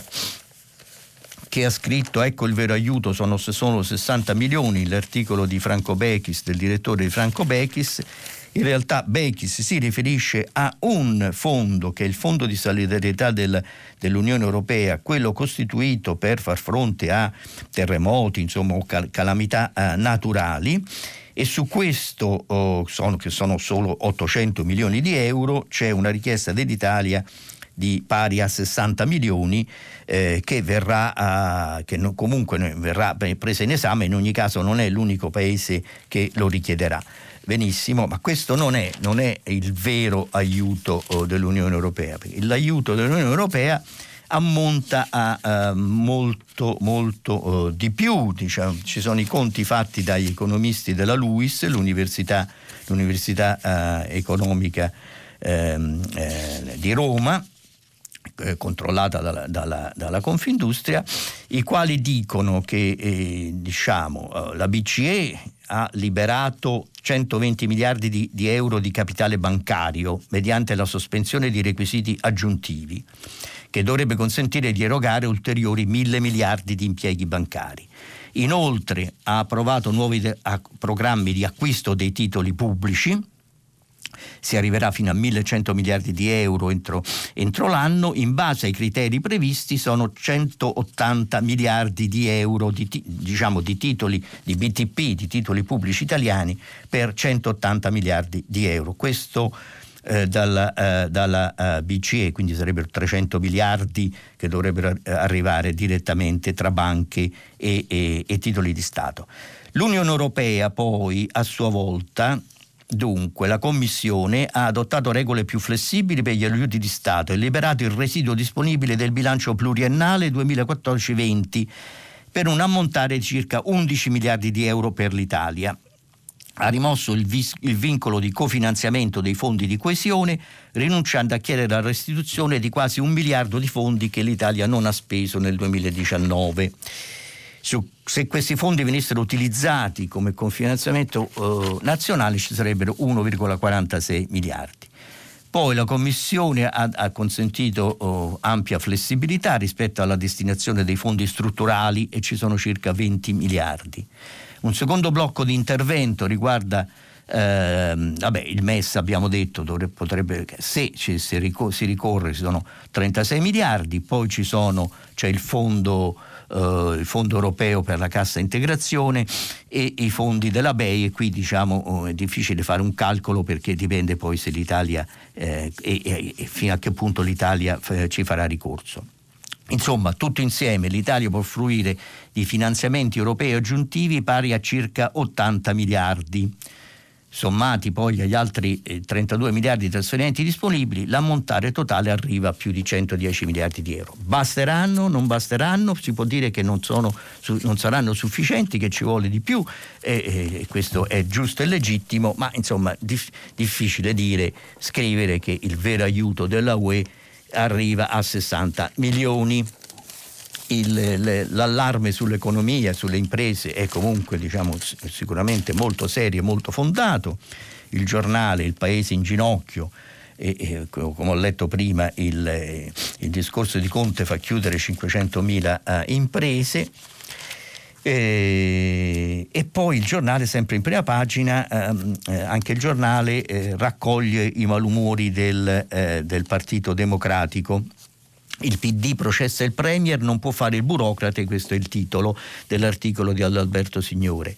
che ha scritto ecco il vero aiuto sono, sono 60 milioni l'articolo di Franco Bechis del direttore di Franco Bechis in realtà Bechis si riferisce a un fondo che è il Fondo di solidarietà del, dell'Unione Europea, quello costituito per far fronte a terremoti, insomma, o cal- calamità eh, naturali e su questo, oh, sono, che sono solo 800 milioni di euro, c'è una richiesta dell'Italia di pari a 60 milioni eh, che, verrà, uh, che no, comunque verrà presa in esame, in ogni caso non è l'unico paese che lo richiederà benissimo, ma questo non è, non è il vero aiuto oh, dell'Unione Europea, perché l'aiuto dell'Unione Europea ammonta a uh, molto, molto uh, di più. Diciamo. Ci sono i conti fatti dagli economisti della LUIS, l'Università, l'università uh, Economica ehm, eh, di Roma, eh, controllata dalla, dalla, dalla, Confindustria, i quali dicono che eh, diciamo, la BCE ha liberato 120 miliardi di, di euro di capitale bancario mediante la sospensione di requisiti aggiuntivi che dovrebbe consentire di erogare ulteriori mille miliardi di impieghi bancari. Inoltre ha approvato nuovi de- programmi di acquisto dei titoli pubblici si arriverà fino a 1100 miliardi di euro entro, entro l'anno, in base ai criteri previsti sono 180 miliardi di euro di, diciamo, di titoli di BTP, di titoli pubblici italiani per 180 miliardi di euro. Questo eh, dalla, eh, dalla uh, BCE, quindi sarebbero 300 miliardi che dovrebbero eh, arrivare direttamente tra banche e, e, e titoli di Stato. L'Unione Europea poi a sua volta Dunque, la Commissione ha adottato regole più flessibili per gli aiuti di Stato e liberato il residuo disponibile del bilancio pluriennale 2014-20 per un ammontare di circa 11 miliardi di euro per l'Italia. Ha rimosso il, vis- il vincolo di cofinanziamento dei fondi di coesione, rinunciando a chiedere la restituzione di quasi un miliardo di fondi che l'Italia non ha speso nel 2019 su, se questi fondi venissero utilizzati come confinanziamento eh, nazionale ci sarebbero 1,46 miliardi. Poi la Commissione ha, ha consentito oh, ampia flessibilità rispetto alla destinazione dei fondi strutturali e ci sono circa 20 miliardi. Un secondo blocco di intervento riguarda eh, vabbè, il MES abbiamo detto dovrebbe, potrebbe, se ci, si, ricorre ci sono 36 miliardi, poi ci sono, c'è il fondo il Fondo europeo per la cassa integrazione e i fondi della BEI e qui diciamo oh, è difficile fare un calcolo perché dipende poi se l'Italia eh, e, e, e, fino a che punto l'Italia eh, ci farà ricorso. Insomma, tutto insieme l'Italia può fruire di finanziamenti europei aggiuntivi pari a circa 80 miliardi sommati poi agli altri 32 eh, miliardi di trasferimenti disponibili, l'ammontare totale arriva a più di 110 miliardi di euro. Basteranno, non basteranno, si può dire che non, sono, non saranno sufficienti, che ci vuole di più, e, e questo è giusto e legittimo, ma insomma dif, difficile dire, scrivere che il vero aiuto della UE arriva a 60 milioni il, l'allarme sull'economia, sulle imprese è comunque diciamo, sicuramente molto serio e molto fondato. Il giornale Il Paese in ginocchio e, e, come ho letto prima il, il, discorso di Conte fa chiudere 500.000 uh, imprese e, e, poi il giornale sempre in prima pagina ehm, eh, anche il giornale eh, raccoglie i malumori del, eh, del Partito Democratico il PD processa il Premier, non può fare il burocrate, questo è il titolo dell'articolo di Alberto Signore.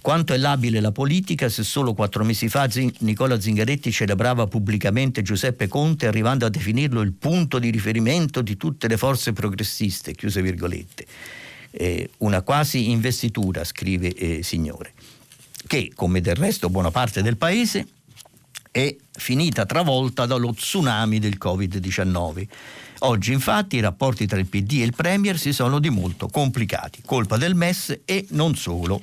Quanto è labile la politica se solo quattro mesi fa Nicola Zingaretti celebrava pubblicamente Giuseppe Conte arrivando a definirlo il punto di riferimento di tutte le forze progressiste, chiuse virgolette. Eh, una quasi investitura, scrive eh, Signore, che come del resto buona parte del paese è finita travolta dallo tsunami del Covid-19 Oggi infatti i rapporti tra il PD e il Premier si sono di molto complicati, colpa del MES e non solo.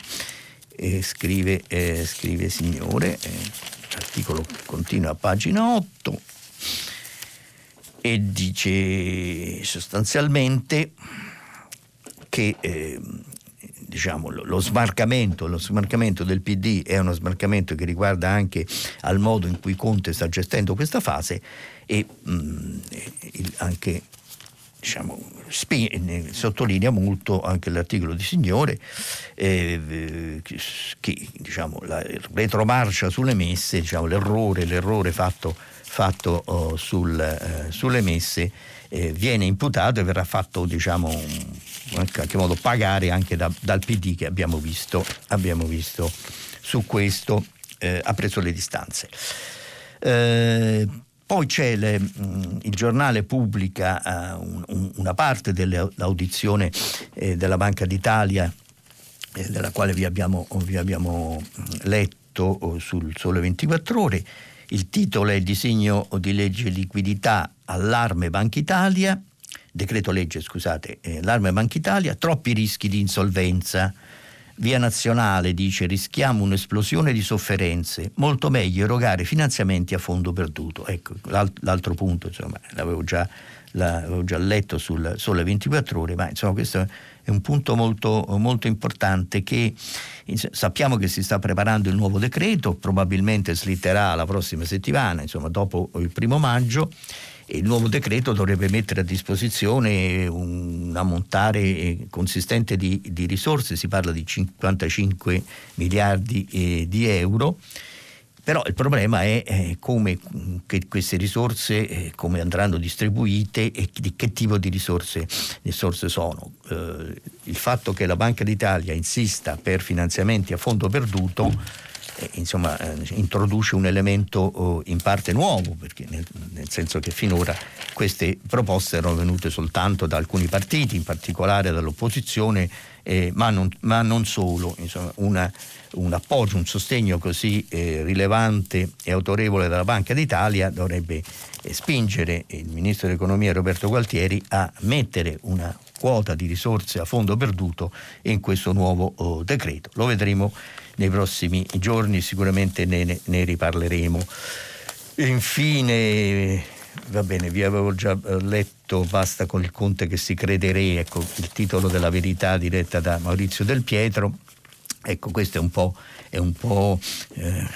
e scrive, eh, scrive Signore, eh, l'articolo continua a pagina 8 e dice sostanzialmente che eh, diciamo, lo, smarcamento, lo, smarcamento, del PD è uno smarcamento che riguarda anche al modo in cui Conte sta gestendo questa fase e mh, mm, anche diciamo, spi- sottolinea molto anche l'articolo di Signore eh, che diciamo, la retromarcia sulle messe, diciamo, l'errore, l'errore fatto, fatto oh, sul, eh, sulle messe eh, viene imputato e verrà fatto diciamo, in qualche modo pagare anche da, dal PD che abbiamo visto, abbiamo visto su questo, eh, ha preso le distanze. Eh, poi c'è le, mh, il giornale pubblica un, una parte dell'audizione eh, della Banca d'Italia, eh, della quale vi abbiamo, vi abbiamo letto oh, sul Sole 24 Ore. Il titolo è il disegno di legge liquidità allarme Banca Italia, decreto legge scusate, eh, allarme Banca Italia, troppi rischi di insolvenza. Via Nazionale dice rischiamo un'esplosione di sofferenze, molto meglio erogare finanziamenti a fondo perduto. Ecco, l'alt- l'altro punto, insomma, l'avevo già, l'avevo già, letto sul Sole 24 ore, ma insomma questo è un punto molto, molto importante che sappiamo che si sta preparando il nuovo decreto, probabilmente slitterà la prossima settimana, insomma dopo il primo maggio il nuovo decreto dovrebbe mettere a disposizione un ammontare consistente di, di risorse, si parla di 55 miliardi eh, di euro. Però il problema è eh, come queste risorse eh, come andranno distribuite e di che tipo di risorse, risorse sono. Eh, il fatto che la Banca d'Italia insista per finanziamenti a fondo perduto eh, insomma, eh, introduce un elemento oh, in parte nuovo, nel, nel, senso che finora queste proposte erano venute soltanto da alcuni partiti, in particolare dall'opposizione, eh, ma, non, ma, non, solo. Insomma, una, un appoggio, un sostegno così eh, rilevante e autorevole dalla Banca d'Italia dovrebbe spingere il Ministro dell'Economia Roberto Gualtieri a mettere una quota di risorse a fondo perduto in questo nuovo oh, decreto. Lo vedremo nei prossimi giorni, sicuramente ne, ne riparleremo. Infine, va bene, vi avevo già eh, letto Basta con il Conte che si crede re, ecco il titolo della verità diretta da Maurizio Del Pietro. Ecco, questo è un po', è un po' eh,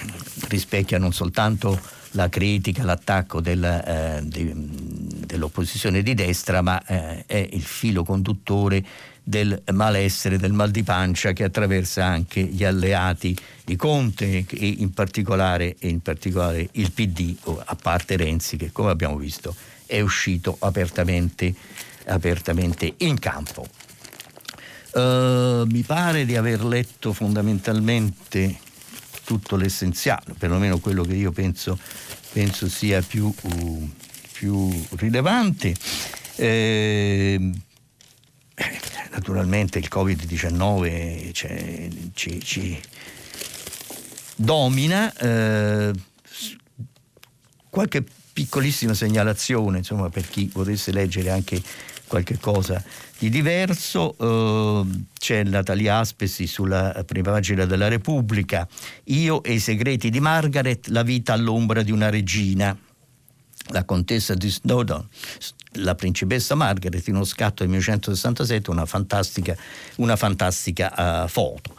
rispecchia non soltanto la critica, l'attacco del, eh, de, dell'opposizione di destra, ma eh, è il filo conduttore del malessere, del mal di pancia che attraversa anche gli alleati di Conte e in particolare, e in particolare il PD, a parte Renzi che come abbiamo visto è uscito apertamente, apertamente in campo. Uh, mi pare di aver letto fondamentalmente tutto l'essenziale, perlomeno quello che io penso, penso sia più, uh, più rilevante. Eh, naturalmente il Covid-19 cioè, ci, ci, domina. Eh, qualche piccolissima segnalazione insomma, per chi volesse leggere anche qualche cosa di diverso. Eh, c'è Natalia Aspesi sulla prima pagina della Repubblica. Io e i segreti di Margaret, la vita all'ombra di una regina. La contessa di Snowdon, la principessa Margaret in uno scatto del 1967, una fantastica, una fantastica uh, foto.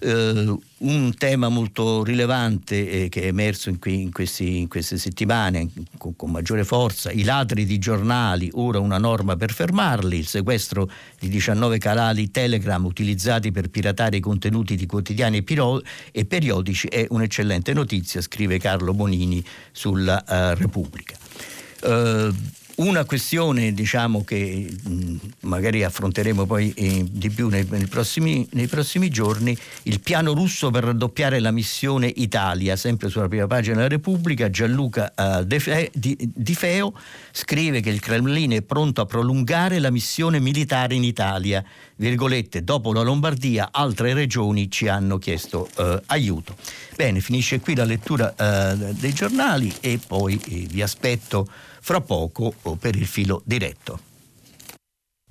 Uh, un tema molto rilevante eh, che è emerso in, qui, in, questi, in queste settimane con, con, maggiore forza, i ladri di giornali, ora una norma per fermarli, il sequestro di 19 canali Telegram utilizzati per piratare i contenuti di quotidiani e, periodici è un'eccellente notizia, scrive Carlo Bonini sulla uh, Repubblica. Uh, una questione diciamo, che magari affronteremo poi eh, di più nei, nei, prossimi, nei, prossimi, giorni, il piano russo per raddoppiare la missione Italia, sempre sulla prima pagina della Repubblica, Gianluca Fe, di, Feo scrive che il Cremlino è pronto a prolungare la missione militare in Italia. Virgolette, dopo la Lombardia altre regioni ci hanno chiesto uh, aiuto. Bene, finisce qui la lettura dei giornali e poi eh, vi aspetto fra poco per il filo diretto.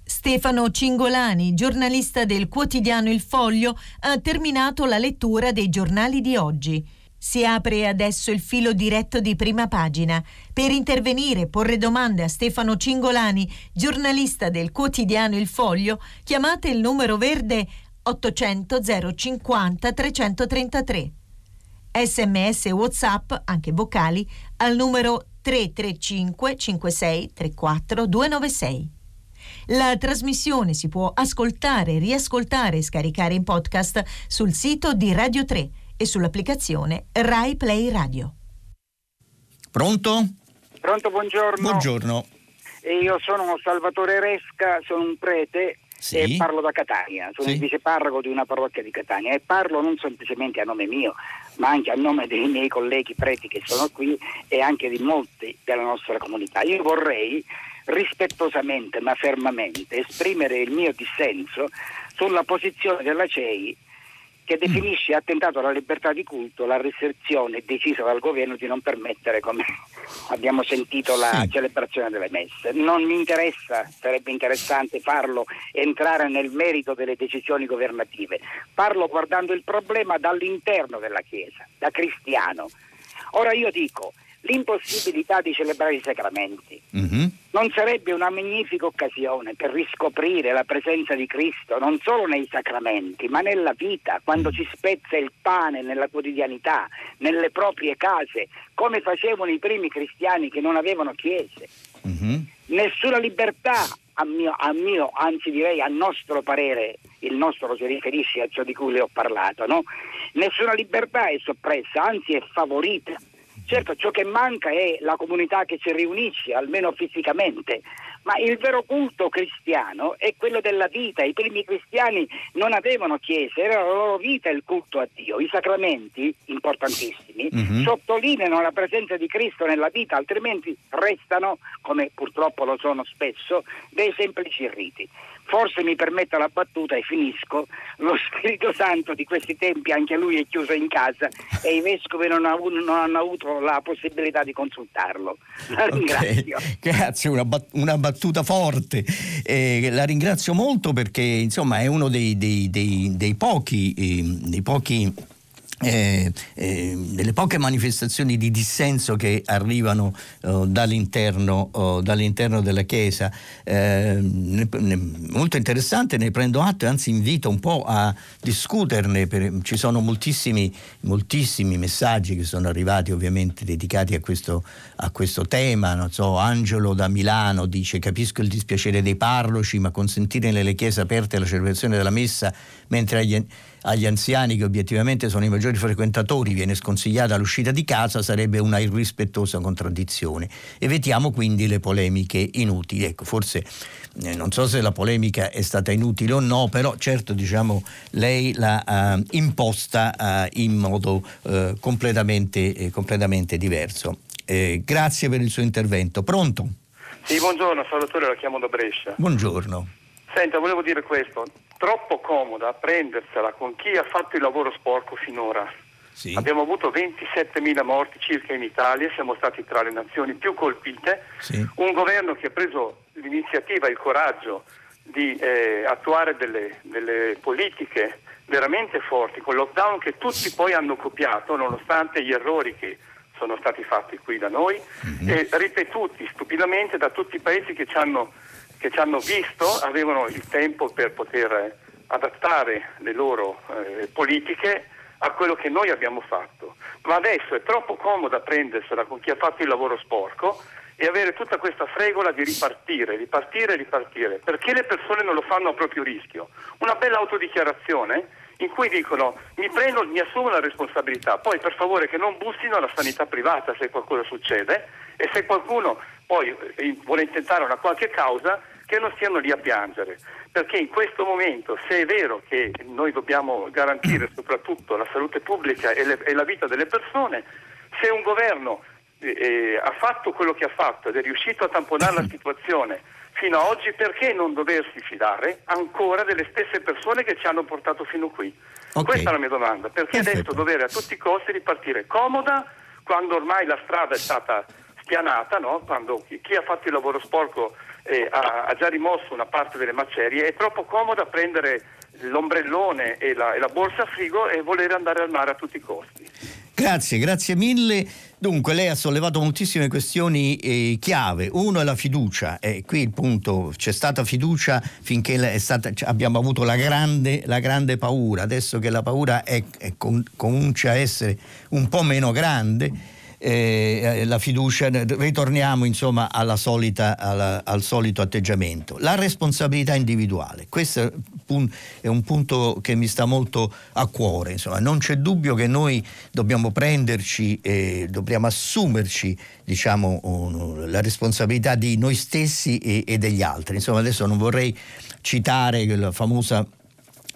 Stefano Cingolani, giornalista del quotidiano Il Foglio, ha terminato la lettura dei giornali di oggi. Si apre adesso il filo diretto di prima pagina. Per intervenire e porre domande a Stefano Cingolani, giornalista del quotidiano Il Foglio, chiamate il numero verde 800 050 333. Sms WhatsApp, anche vocali, al numero 335 56 34 296. La trasmissione si può ascoltare, riascoltare e scaricare in podcast sul sito di Radio 3 e sull'applicazione Rai Play Radio. Pronto? Pronto, buongiorno. Buongiorno. Io sono Salvatore Resca, sono un prete sì. e parlo da Catania, sono sì. il viceparroco di una parrocchia di Catania e parlo non semplicemente a nome mio, ma anche a nome dei miei colleghi preti che sono qui e anche di molti della nostra comunità. Io vorrei rispettosamente ma fermamente esprimere il mio dissenso sulla posizione della CEI che definisce attentato alla libertà di culto la restrizione decisa dal governo di non permettere, come abbiamo sentito, la celebrazione delle messe. Non mi interessa, sarebbe interessante farlo, entrare nel merito delle decisioni governative. Parlo guardando il problema dall'interno della Chiesa, da cristiano. Ora io dico, l'impossibilità di celebrare i sacramenti. Mm-hmm. Non sarebbe una magnifica occasione per riscoprire la presenza di Cristo non solo nei sacramenti, ma nella vita, quando si spezza il pane nella quotidianità, nelle proprie case, come facevano i primi cristiani che non avevano chiese. Mm-hmm. Nessuna libertà, a mio, a mio, anzi direi a nostro parere, il nostro si riferisce a ciò di cui le ho parlato, no? Nessuna libertà è soppressa, anzi è favorita Certo, ciò che manca è la comunità che ci riunisce, almeno fisicamente, ma il vero culto cristiano è quello della vita. I primi cristiani non avevano chiese, era la loro vita il culto a Dio. I sacramenti, importantissimi, mm-hmm. sottolineano la presenza di Cristo nella vita, altrimenti restano, come purtroppo lo sono spesso, dei semplici riti forse mi permetta la battuta e finisco, lo Spirito Santo di questi tempi anche lui è chiuso in casa e i vescovi non, ha, non hanno avuto la possibilità di consultarlo. La. Okay. Grazie, una, bat- una, battuta forte. Eh, la ringrazio molto perché insomma è uno dei, dei, dei, dei pochi, eh, dei pochi eh, eh, delle poche manifestazioni di dissenso che arrivano uh, dall'interno, uh, dall'interno, della Chiesa. Eh, ne, ne, molto interessante, ne prendo atto e anzi invito un po' a discuterne. Per, ci sono moltissimi, moltissimi, messaggi che sono arrivati ovviamente dedicati a questo, a questo tema. So, Angelo da Milano dice capisco il dispiacere dei parroci, ma consentire nelle chiese aperte la celebrazione della messa mentre agli agli anziani che obiettivamente sono i maggiori frequentatori viene sconsigliata l'uscita di casa sarebbe una irrispettosa contraddizione. Evitiamo quindi le polemiche inutili. Ecco, forse eh, non so se la polemica è stata inutile o no, però certo diciamo, lei l'ha uh, imposta uh, in modo uh, completamente, eh, completamente, diverso. Eh, grazie per il suo intervento. Pronto? Sì, buongiorno, Salvatore, la chiamo da Brescia. Buongiorno. Senta, volevo dire questo, troppo comoda prendersela con chi ha fatto il lavoro sporco finora. Sì. Abbiamo avuto 27.000 morti circa in Italia, siamo stati tra le nazioni più colpite, sì. un governo che ha preso l'iniziativa, il coraggio di eh, attuare delle, delle politiche veramente forti, con lockdown che tutti poi hanno copiato nonostante gli errori che sono stati fatti qui da noi mm-hmm. e ripetuti stupidamente da tutti i paesi che ci hanno che ci hanno visto avevano il tempo per poter adattare le loro eh, politiche a quello che noi abbiamo fatto. Ma adesso è troppo comoda prendersela con chi ha fatto il lavoro sporco e avere tutta questa fregola di ripartire, ripartire, ripartire. Perché le persone non lo fanno a proprio rischio? Una bella autodichiarazione in cui dicono mi prendo, mi assumo la responsabilità, poi per favore che non bussino alla sanità privata se qualcosa succede e se qualcuno poi eh, vuole intentare una qualche causa che non stiano lì a piangere, perché in questo momento, se è vero che noi dobbiamo garantire soprattutto la salute pubblica e, le, e la vita delle persone, se un governo eh, eh, ha fatto quello che ha fatto ed è riuscito a tamponare la situazione fino ad oggi, perché non doversi fidare ancora delle stesse persone che ci hanno portato fino qui? Okay. Questa è la mia domanda, perché Perfetto. adesso dovere a tutti i costi ripartire comoda quando ormai la strada è stata spianata, no? quando chi ha fatto il lavoro sporco eh, ha, ha, già rimosso una parte delle macerie, è troppo comoda prendere l'ombrellone e la, e la borsa a frigo e volere andare al mare a tutti i costi. Grazie, grazie mille. Dunque, lei ha sollevato moltissime questioni eh, chiave. Uno è la fiducia, e qui il punto, c'è stata fiducia finché stata, abbiamo avuto la grande, la grande, paura. Adesso che la paura è, è, comincia a essere un po' meno grande, eh, eh, la fiducia, ritorniamo insomma solita, alla, al solito atteggiamento. La responsabilità individuale, questo è un punto che mi sta molto a cuore, insomma. non c'è dubbio che noi dobbiamo prenderci, eh, dobbiamo assumerci diciamo, la responsabilità di noi stessi e, e degli altri. Insomma, adesso non vorrei citare la famosa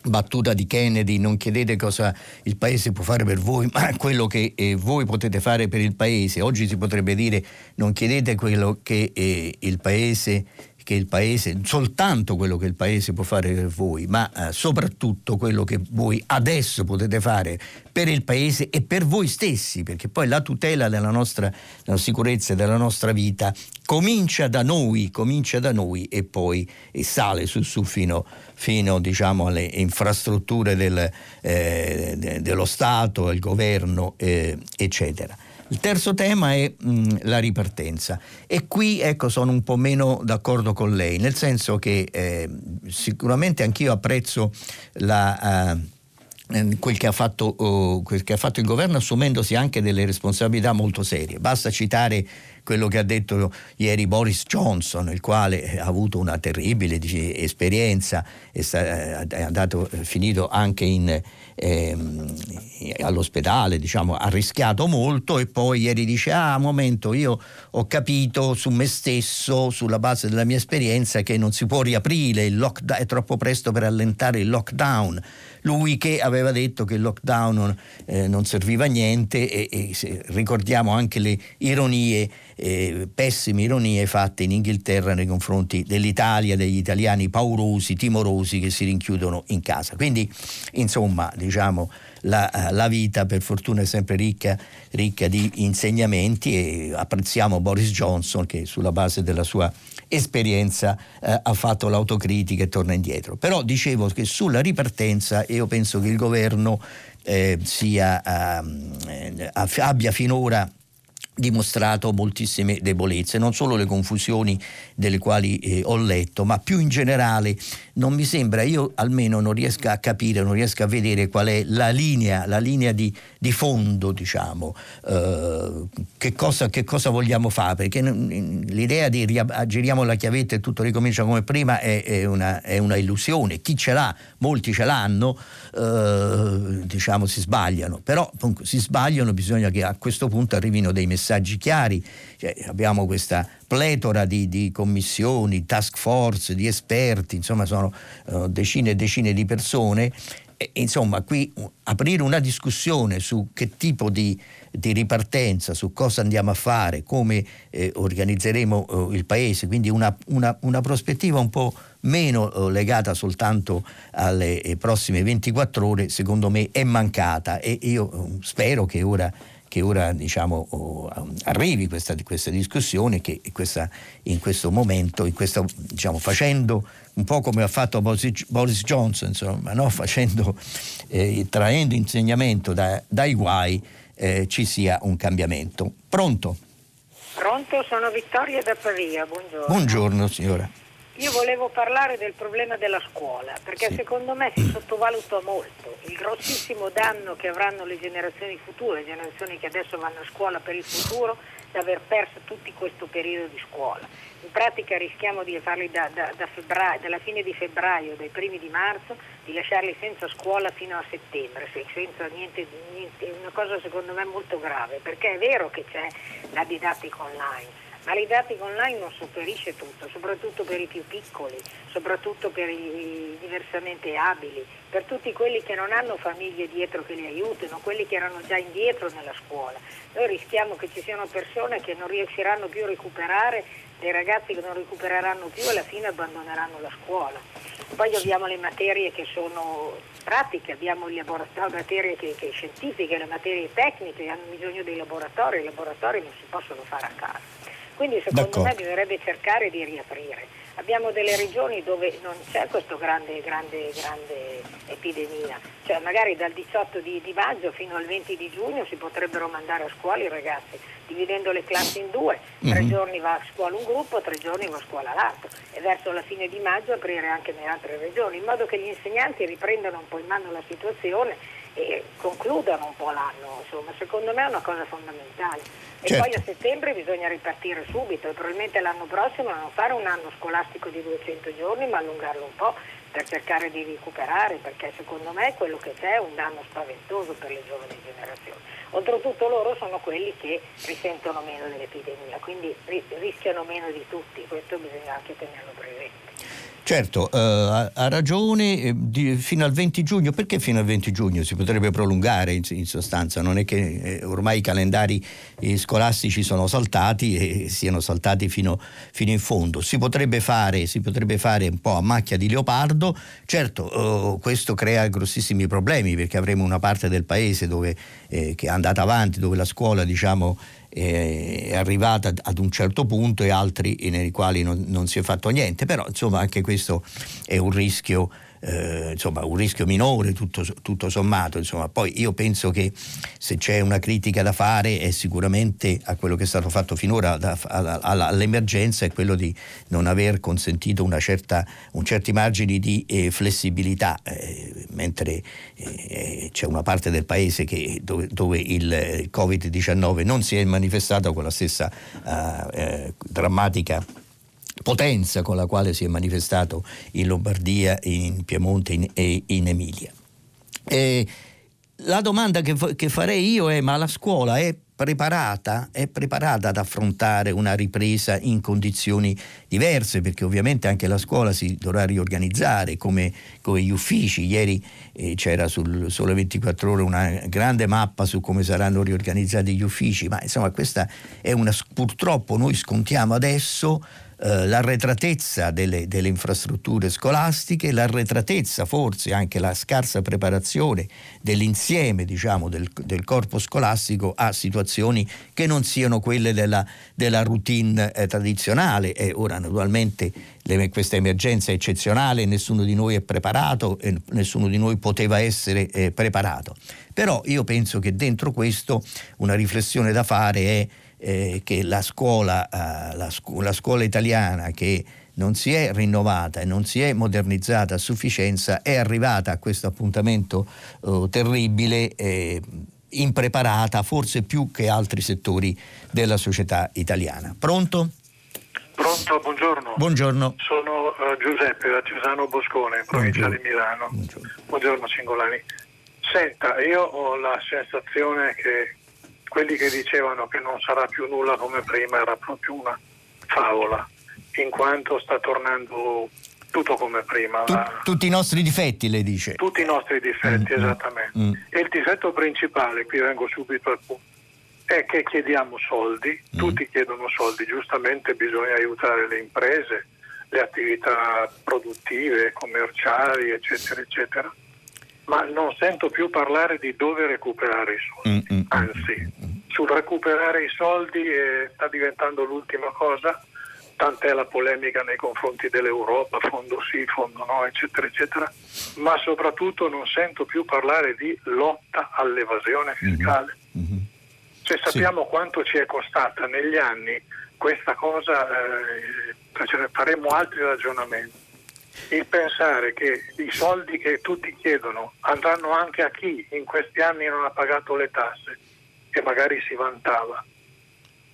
battuta di Kennedy, non chiedete cosa il paese può fare per voi, ma quello che eh, voi potete fare per il paese. Oggi si potrebbe dire non chiedete quello che eh, il paese che il paese, soltanto quello che il paese può fare per voi, ma eh, soprattutto quello che voi adesso potete fare per il paese e per voi stessi, perché poi la tutela della nostra della sicurezza e della nostra vita comincia da noi, comincia da noi e poi e sale su, su fino, fino diciamo, alle infrastrutture del, eh, de, dello Stato, il governo, eh, eccetera. Il terzo tema è mh, la ripartenza. E qui ecco, sono un po' meno d'accordo con lei, nel senso che eh, sicuramente anch'io apprezzo la... Uh, Quel che, fatto, uh, quel che, ha fatto, il governo assumendosi anche delle responsabilità molto serie. Basta citare quello che ha detto ieri Boris Johnson, il quale ha avuto una terribile dice, esperienza, è, è andato, è finito anche in, ehm, all'ospedale, diciamo, ha rischiato molto e poi ieri dice ah, momento, io ho capito su me stesso, sulla base della mia esperienza, che non si può riaprire, lockdown, è troppo presto per allentare il lockdown. Lui che aveva detto che il lockdown eh, non serviva a niente e, e ricordiamo anche le ironie eh, pessime ironie fatte in Inghilterra nei confronti dell'Italia, degli italiani paurosi, timorosi che si rinchiudono in casa. Quindi, insomma, diciamo, la, la, vita per fortuna è sempre ricca, ricca, di insegnamenti e apprezziamo Boris Johnson che sulla base della sua esperienza eh, ha fatto l'autocritica e torna indietro. Però dicevo che sulla ripartenza io penso che il governo eh, sia, eh, abbia finora dimostrato moltissime debolezze, non solo le confusioni delle quali eh, ho letto, ma più in generale. Non mi sembra, io almeno non riesco a capire, non riesco a vedere qual è la linea, la linea di, di fondo, diciamo, eh, che, cosa, che, cosa, vogliamo fare, perché l'idea di giriamo la chiavetta e tutto ricomincia come prima è, è, una, è una, illusione, chi ce l'ha, molti ce l'hanno, eh, diciamo si sbagliano, però si sbagliano, bisogna che a questo punto arrivino dei messaggi chiari, cioè, abbiamo questa pletora di, di, commissioni, task force, di esperti, insomma sono uh, decine e decine di persone. E, insomma, qui uh, aprire una discussione su che tipo di, di, ripartenza, su cosa andiamo a fare, come eh, organizzeremo uh, il paese, quindi una, una, una, prospettiva un po' meno uh, legata soltanto alle eh, prossime 24 ore, secondo me è mancata e io spero che ora che ora diciamo, oh, arrivi questa, questa discussione che questa, in questo momento, in questo, diciamo, facendo un po' come ha fatto Boris, Boris Johnson, insomma, no? facendo, eh, traendo insegnamento da, dai guai, eh, ci sia un cambiamento. Pronto? Pronto, sono Vittoria da Pavia, buongiorno. Buongiorno signora. Io volevo parlare del problema della scuola, perché sì. secondo me si sottovaluta molto il grossissimo danno che avranno le generazioni future, le generazioni che adesso vanno a scuola per il futuro, di aver perso tutto questo periodo di scuola. In pratica rischiamo di farli da, da, da febbraio, dalla fine di febbraio, dai primi di marzo, di lasciarli senza scuola fino a settembre, senza niente, niente, una cosa secondo me molto grave, perché è vero che c'è la didattica online ma la didattica online non sopperisce tutto, soprattutto per i più piccoli, soprattutto per i diversamente abili, per tutti quelli che non hanno famiglie dietro che li aiutino, quelli che erano già indietro nella scuola. Noi rischiamo che ci siano persone che non riusciranno più a recuperare, dei ragazzi che non recupereranno più e alla fine abbandoneranno la scuola. Poi abbiamo le materie che sono pratiche, abbiamo le materie che, che scientifiche, le materie tecniche, hanno bisogno dei laboratori, i laboratori non si possono fare a casa. Quindi secondo D'accordo. me bisognerebbe cercare di riaprire. Abbiamo delle regioni dove non c'è questa grande, grande, grande epidemia, cioè magari dal 18 di, di, maggio fino al 20 di giugno si potrebbero mandare a scuola i ragazzi, dividendo le classi in due, tre mm-hmm. giorni va a scuola un gruppo, tre giorni va a scuola l'altro e verso la fine di maggio aprire anche nelle altre regioni, in modo che gli insegnanti riprendano un po' in mano la situazione e concludano un po' l'anno, insomma, secondo me è una cosa fondamentale. E certo. poi a settembre bisogna ripartire subito e probabilmente l'anno prossimo non fare un anno scolastico di 200 giorni ma allungarlo un po' per cercare di recuperare perché secondo me quello che c'è è un danno spaventoso per le giovani generazioni. Oltretutto loro sono quelli che risentono meno dell'epidemia, quindi rischiano meno di tutti, questo bisogna anche tenerlo presente. Certo, eh, ha, ragione, eh, di, fino al 20 giugno, perché fino al 20 giugno si potrebbe prolungare in, in sostanza? Non è che eh, ormai i calendari eh, scolastici sono saltati e siano saltati fino, fino in fondo. Si potrebbe, fare, si potrebbe, fare, un po' a macchia di leopardo, certo eh, questo crea grossissimi problemi perché avremo una parte del paese dove, che è andata avanti, dove la scuola diciamo, è arrivata ad un certo punto e altri nei quali non, non si è fatto niente, però insomma anche questo è un rischio eh, insomma, un rischio minore tutto, tutto sommato. Insomma. Poi io penso che se c'è una critica da fare è sicuramente a quello che è stato fatto finora da, a, a, all'emergenza è quello di non aver consentito certa, un certi margini di eh, flessibilità, eh, mentre eh, c'è una parte del paese che, dove, dove, il Covid-19 non si è manifestato con la stessa eh, eh, drammatica potenza con la quale si è manifestato in Lombardia, in Piemonte in, e in Emilia. E la domanda che, che farei io è ma la scuola è preparata, è preparata ad affrontare una ripresa in condizioni diverse, perché ovviamente anche la scuola si dovrà riorganizzare come, come gli uffici. Ieri eh, c'era sul Sole 24 Ore una grande mappa su come saranno riorganizzati gli uffici, ma insomma questa è una purtroppo noi scontiamo adesso eh, l'arretratezza delle, delle, infrastrutture scolastiche, l'arretratezza, forse anche la scarsa preparazione dell'insieme diciamo, del, del, corpo scolastico a situazioni che non siano quelle della, della routine eh, tradizionale. E ora naturalmente le, questa emergenza è eccezionale, nessuno di noi è preparato e nessuno di noi poteva essere eh, preparato. Però io penso che dentro questo una riflessione da fare è eh, che la scuola, eh, la, scu- la scuola italiana che non si è rinnovata e non si è modernizzata a sufficienza è arrivata a questo appuntamento eh, terribile, eh, impreparata forse più che altri settori della società italiana. Pronto? Pronto, buongiorno. Buongiorno. Sono uh, Giuseppe da Cesano Boscone, in provincia buongiorno. di Milano. Buongiorno. buongiorno Singolani. Senta, io ho la sensazione che quelli che dicevano che non sarà più nulla come prima era proprio una favola, in quanto sta tornando tutto come prima. Tu, la... Tutti i nostri difetti, lei dice? Tutti i nostri difetti, mm, mm esattamente. Mm. E il difetto principale, qui vengo subito al punto, è che chiediamo soldi, mm. tutti chiedono soldi, giustamente bisogna aiutare le imprese, le attività produttive, commerciali, eccetera, eccetera ma non sento più parlare di dove recuperare i soldi. Mm, mm, mm Anzi, mm, mm, sul recuperare i soldi eh, sta diventando l'ultima cosa, tant'è la polemica nei confronti dell'Europa, fondo sì, fondo no, eccetera, eccetera, ma soprattutto non sento più parlare di lotta all'evasione fiscale. Mm-hmm. Se sappiamo sì. quanto ci è costata negli anni questa cosa, eh, faremo altri ragionamenti il pensare che i soldi che tutti chiedono andranno anche a chi in questi anni non ha pagato le tasse e magari si vantava.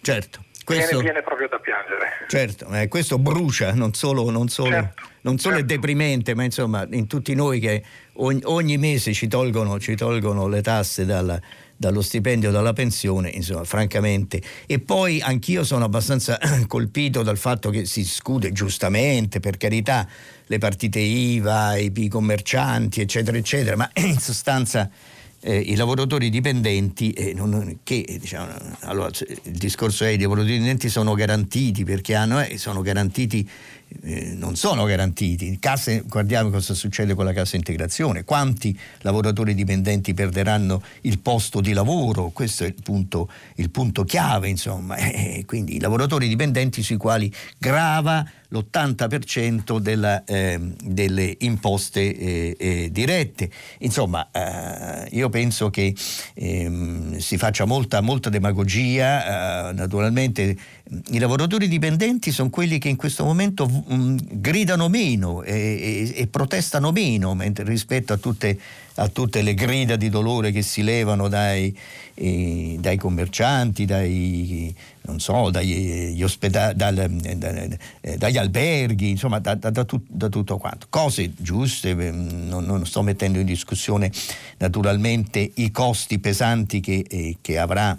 Certo. Questo, viene, viene proprio da piangere. Certo, eh, questo brucia, non solo, non solo, certo, non solo certo. è deprimente, ma insomma in tutti noi che ogni, ogni mese ci tolgono, ci tolgono le tasse dalla, dallo stipendio, dalla pensione, insomma, francamente. E poi anch'io sono abbastanza colpito dal fatto che si scude giustamente, per carità, le partite IVA, i, commercianti, eccetera, eccetera, ma in sostanza eh, i lavoratori dipendenti, eh, non, che diciamo, allora, il discorso è che i lavoratori dipendenti sono garantiti perché hanno, eh, sono garantiti eh, non sono garantiti. Casse, guardiamo cosa succede con la cassa integrazione, quanti lavoratori dipendenti perderanno il posto di lavoro, questo è il punto, il punto chiave, insomma. Eh, quindi i lavoratori dipendenti sui quali grava l'80% della, eh, delle imposte eh, eh, dirette. Insomma, io penso che ehm, si faccia molta, molta demagogia, naturalmente i lavoratori dipendenti sono quelli che in questo momento gridano meno e, e, e protestano meno rispetto a tutte a tutte le grida di dolore che si levano dai, eh, dai commercianti, dai, so, dagli, ospedali, dal, da, eh, dagli alberghi, insomma da, da, da, tut, da, tutto quanto. Cose giuste, non, non, sto mettendo in discussione naturalmente i costi pesanti che, eh, che avrà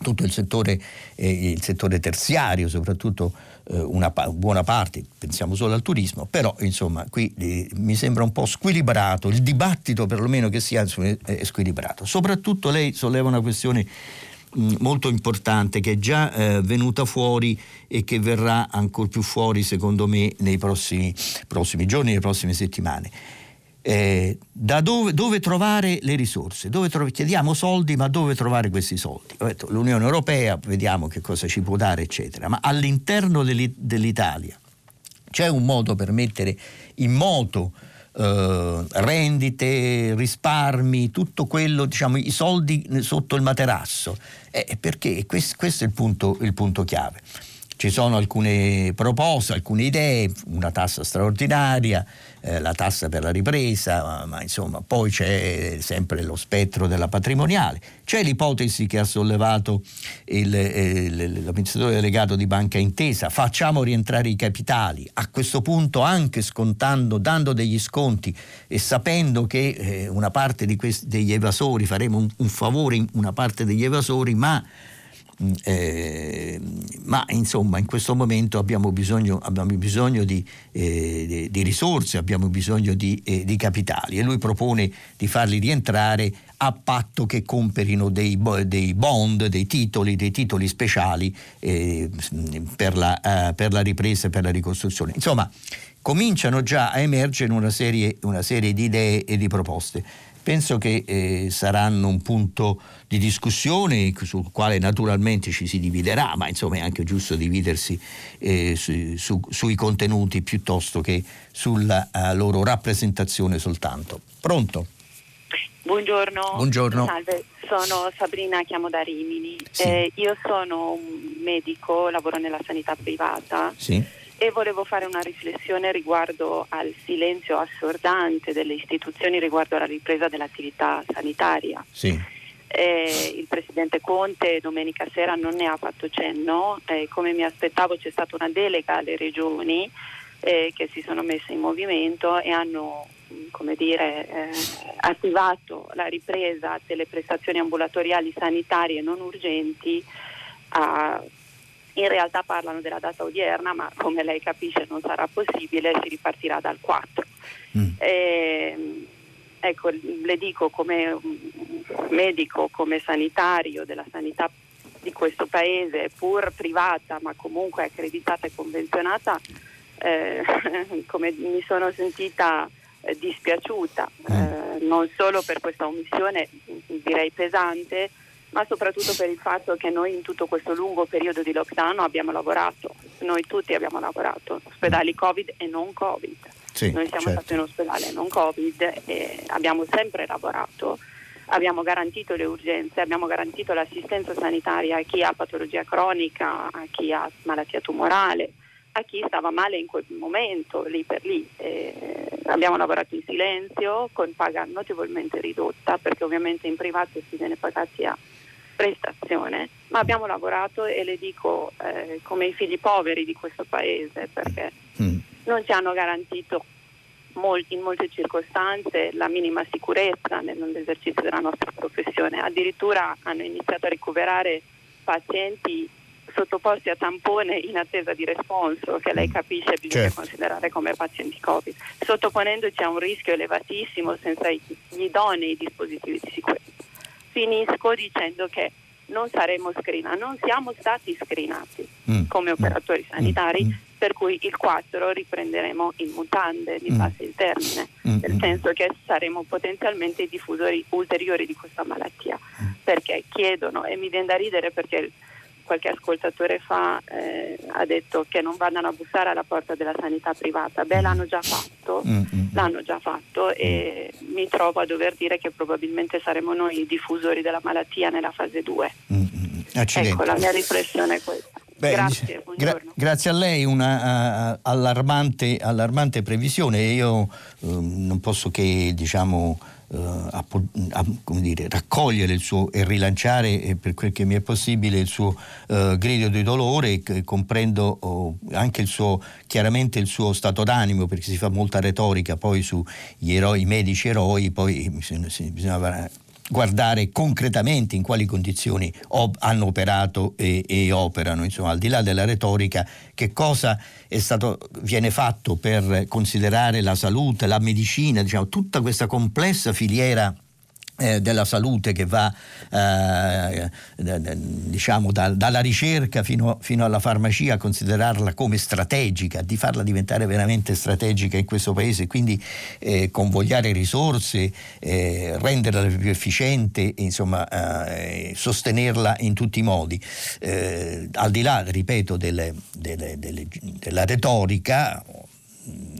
tutto il settore, eh, il settore terziario, soprattutto una pa- buona parte, pensiamo solo al turismo, però insomma qui eh, mi sembra un po' squilibrato, il dibattito perlomeno che sia è squilibrato. Soprattutto lei solleva una questione mh, molto importante che è già eh, venuta fuori e che verrà ancora più fuori secondo me nei prossimi, prossimi giorni, nelle prossime settimane eh, dove, dove, trovare le risorse, trovare, chiediamo soldi ma dove trovare questi soldi? Detto, L'Unione Europea vediamo che cosa ci può dare eccetera, ma all'interno dell'Italia c'è un modo per mettere in moto eh, rendite, risparmi, tutto quello, diciamo i soldi sotto il materasso, eh, perché questo, questo è il punto, il punto chiave. Ci sono alcune proposte, alcune idee, una tassa straordinaria, eh, la tassa per la ripresa, ma, ma, insomma poi c'è sempre lo spettro della patrimoniale. C'è l'ipotesi che ha sollevato il, eh, l'amministratore delegato di Banca Intesa, facciamo rientrare i capitali, a questo punto anche scontando, dando degli sconti e sapendo che eh, una parte questi, degli evasori, faremo un, un favore in una parte degli evasori, ma eh, ma insomma in questo momento abbiamo bisogno, abbiamo bisogno di, eh, di, risorse, abbiamo bisogno di, eh, di, capitali e lui propone di farli rientrare a patto che comperino dei, dei bond, dei titoli, dei titoli speciali eh, per la, uh, per, la, ripresa e per la ricostruzione. Insomma, cominciano già a emergere una serie, una serie di idee e di proposte penso che eh, saranno un punto di discussione sul quale naturalmente ci si dividerà, ma insomma è anche giusto dividersi eh, su, su, sui contenuti piuttosto che sulla uh, loro rappresentazione soltanto. Pronto? Buongiorno. Buongiorno. Salve, sono Sabrina, chiamo da Rimini. Sì. Eh, io sono un medico, lavoro nella sanità privata. Sì e volevo fare una riflessione riguardo al silenzio assordante delle istituzioni riguardo alla ripresa dell'attività sanitaria. Sì. Eh, il Presidente Conte domenica sera non ne ha fatto cenno, eh, come mi aspettavo c'è stata una delega alle regioni eh, che si sono messe in movimento e hanno come dire, eh, attivato la ripresa delle prestazioni ambulatoriali sanitarie non urgenti a in realtà parlano della data odierna, ma come lei capisce non sarà possibile, si ripartirà dal 4. Mm. E, ecco, le dico come medico, come sanitario della sanità di questo paese, pur privata ma comunque accreditata e convenzionata, eh, come mi sono sentita eh, dispiaciuta, mm. eh, non solo per questa omissione direi pesante, ma soprattutto per il fatto che noi in tutto questo lungo periodo di lockdown abbiamo lavorato, noi tutti abbiamo lavorato, ospedali Covid e non Covid. Sì, noi siamo certo. stati in ospedale non Covid e abbiamo sempre lavorato, abbiamo garantito le urgenze, abbiamo garantito l'assistenza sanitaria a chi ha patologia cronica, a chi ha malattia tumorale, a chi stava male in quel momento, lì per lì. Eh, abbiamo lavorato in silenzio con paga notevolmente ridotta perché ovviamente in privato si viene pagati a prestazione, ma abbiamo lavorato e le dico eh, come i figli poveri di questo paese perché mm. non ci hanno garantito molti, in molte circostanze la minima sicurezza nell'esercizio della nostra professione, addirittura hanno iniziato a ricoverare pazienti sottoposti a tampone in attesa di responso, che lei mm. capisce bisogna certo. considerare come pazienti Covid, sottoponendoci a un rischio elevatissimo senza gli idonei dispositivi di sicurezza. Finisco dicendo che non saremo screenati, non siamo stati screenati mm. come operatori mm. sanitari, mm. per cui il 4 riprenderemo in mutande, mi mm. passi il termine, mm. nel senso che saremo potenzialmente i diffusori ulteriori di questa malattia, mm. perché chiedono, e mi viene da ridere perché qualche ascoltatore fa eh, ha detto che non vadano a bussare alla porta della sanità privata. Beh, l'hanno già fatto, mm-hmm. l'hanno già fatto e mi trovo a dover dire che probabilmente saremo noi i diffusori della malattia nella fase 2. Mm-hmm. Ecco, la mia riflessione è questa. Beh, grazie, gra- grazie, a lei, una uh, allarmante, allarmante, previsione. Io uh, non posso che diciamo, a, a, dire, raccogliere il suo, e rilanciare eh, per quel che mi è possibile il suo uh, grido di dolore, e comprendo oh, anche il suo, chiaramente il suo stato d'animo, perché si fa molta retorica poi sugli eroi, i medici eroi, poi bisogna, bisogna guardare concretamente in quali condizioni op- hanno operato e, e, operano, insomma, al di là della retorica, che cosa stato, viene fatto per considerare la salute, la medicina, diciamo, tutta questa complessa filiera della salute che va eh, diciamo da, dalla ricerca fino, fino, alla farmacia a considerarla come strategica, di farla diventare veramente strategica in questo paese, quindi eh, convogliare risorse, eh, renderla più efficiente, insomma eh, sostenerla in tutti i modi. Eh, al di là, ripeto, delle, delle, delle, della retorica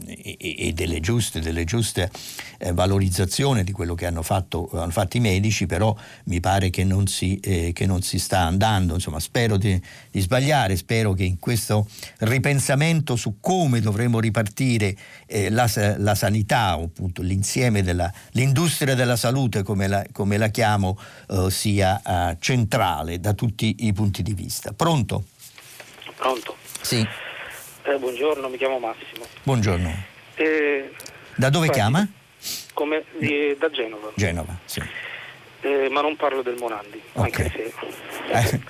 e, delle giuste, delle giuste eh, valorizzazioni di quello che hanno fatto, hanno fatto, i medici, però mi pare che non si, eh, che non si sta andando. Insomma, spero di, di, sbagliare, spero che in questo ripensamento su come dovremo ripartire eh, la, la, sanità, appunto l'insieme dell'industria della salute, come la, come la chiamo, eh, sia eh, centrale da tutti i punti di vista. Pronto? Pronto? Sì. Eh, buongiorno, mi chiamo Massimo. Buongiorno. Eh, da dove guardi, chiama? Come, di, da Genova. Genova, sì. Eh, ma non parlo del Monandi, okay. anche se... Eh,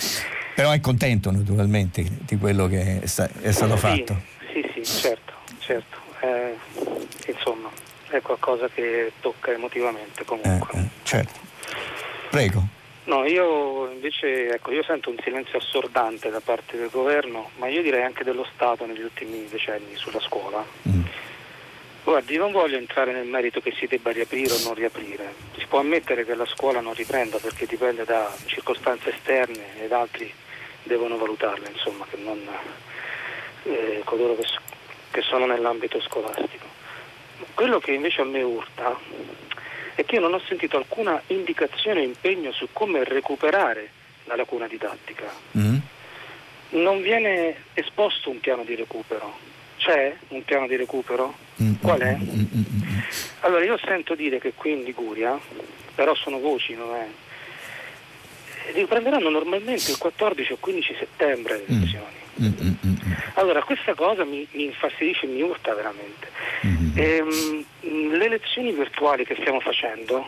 però è contento naturalmente di quello che è, sta, è stato sì, fatto. Sì, sì, certo, certo. Eh, insomma, è qualcosa che tocca emotivamente comunque. Eh, certo. Prego. No, io invece ecco, io sento un silenzio assordante da parte del governo, ma io direi anche dello Stato negli ultimi decenni sulla scuola. Mm. Guardi, non voglio entrare nel merito che si debba riaprire o non riaprire. Si può ammettere che la scuola non riprenda perché dipende da circostanze esterne ed altri devono valutarle, insomma, che non eh, coloro che, che sono nell'ambito scolastico. Quello che invece a me urta è che io non ho sentito alcuna indicazione o impegno su come recuperare la lacuna didattica. Mm. Non viene esposto un piano di recupero. C'è un piano di recupero? Mm. Qual è? Mm. Allora io sento dire che qui in Liguria, però sono voci, non è? Riprenderanno normalmente il 14 o 15 settembre le lezioni. Allora, questa cosa mi, mi infastidisce e mi urta veramente. Ehm, le lezioni virtuali che stiamo facendo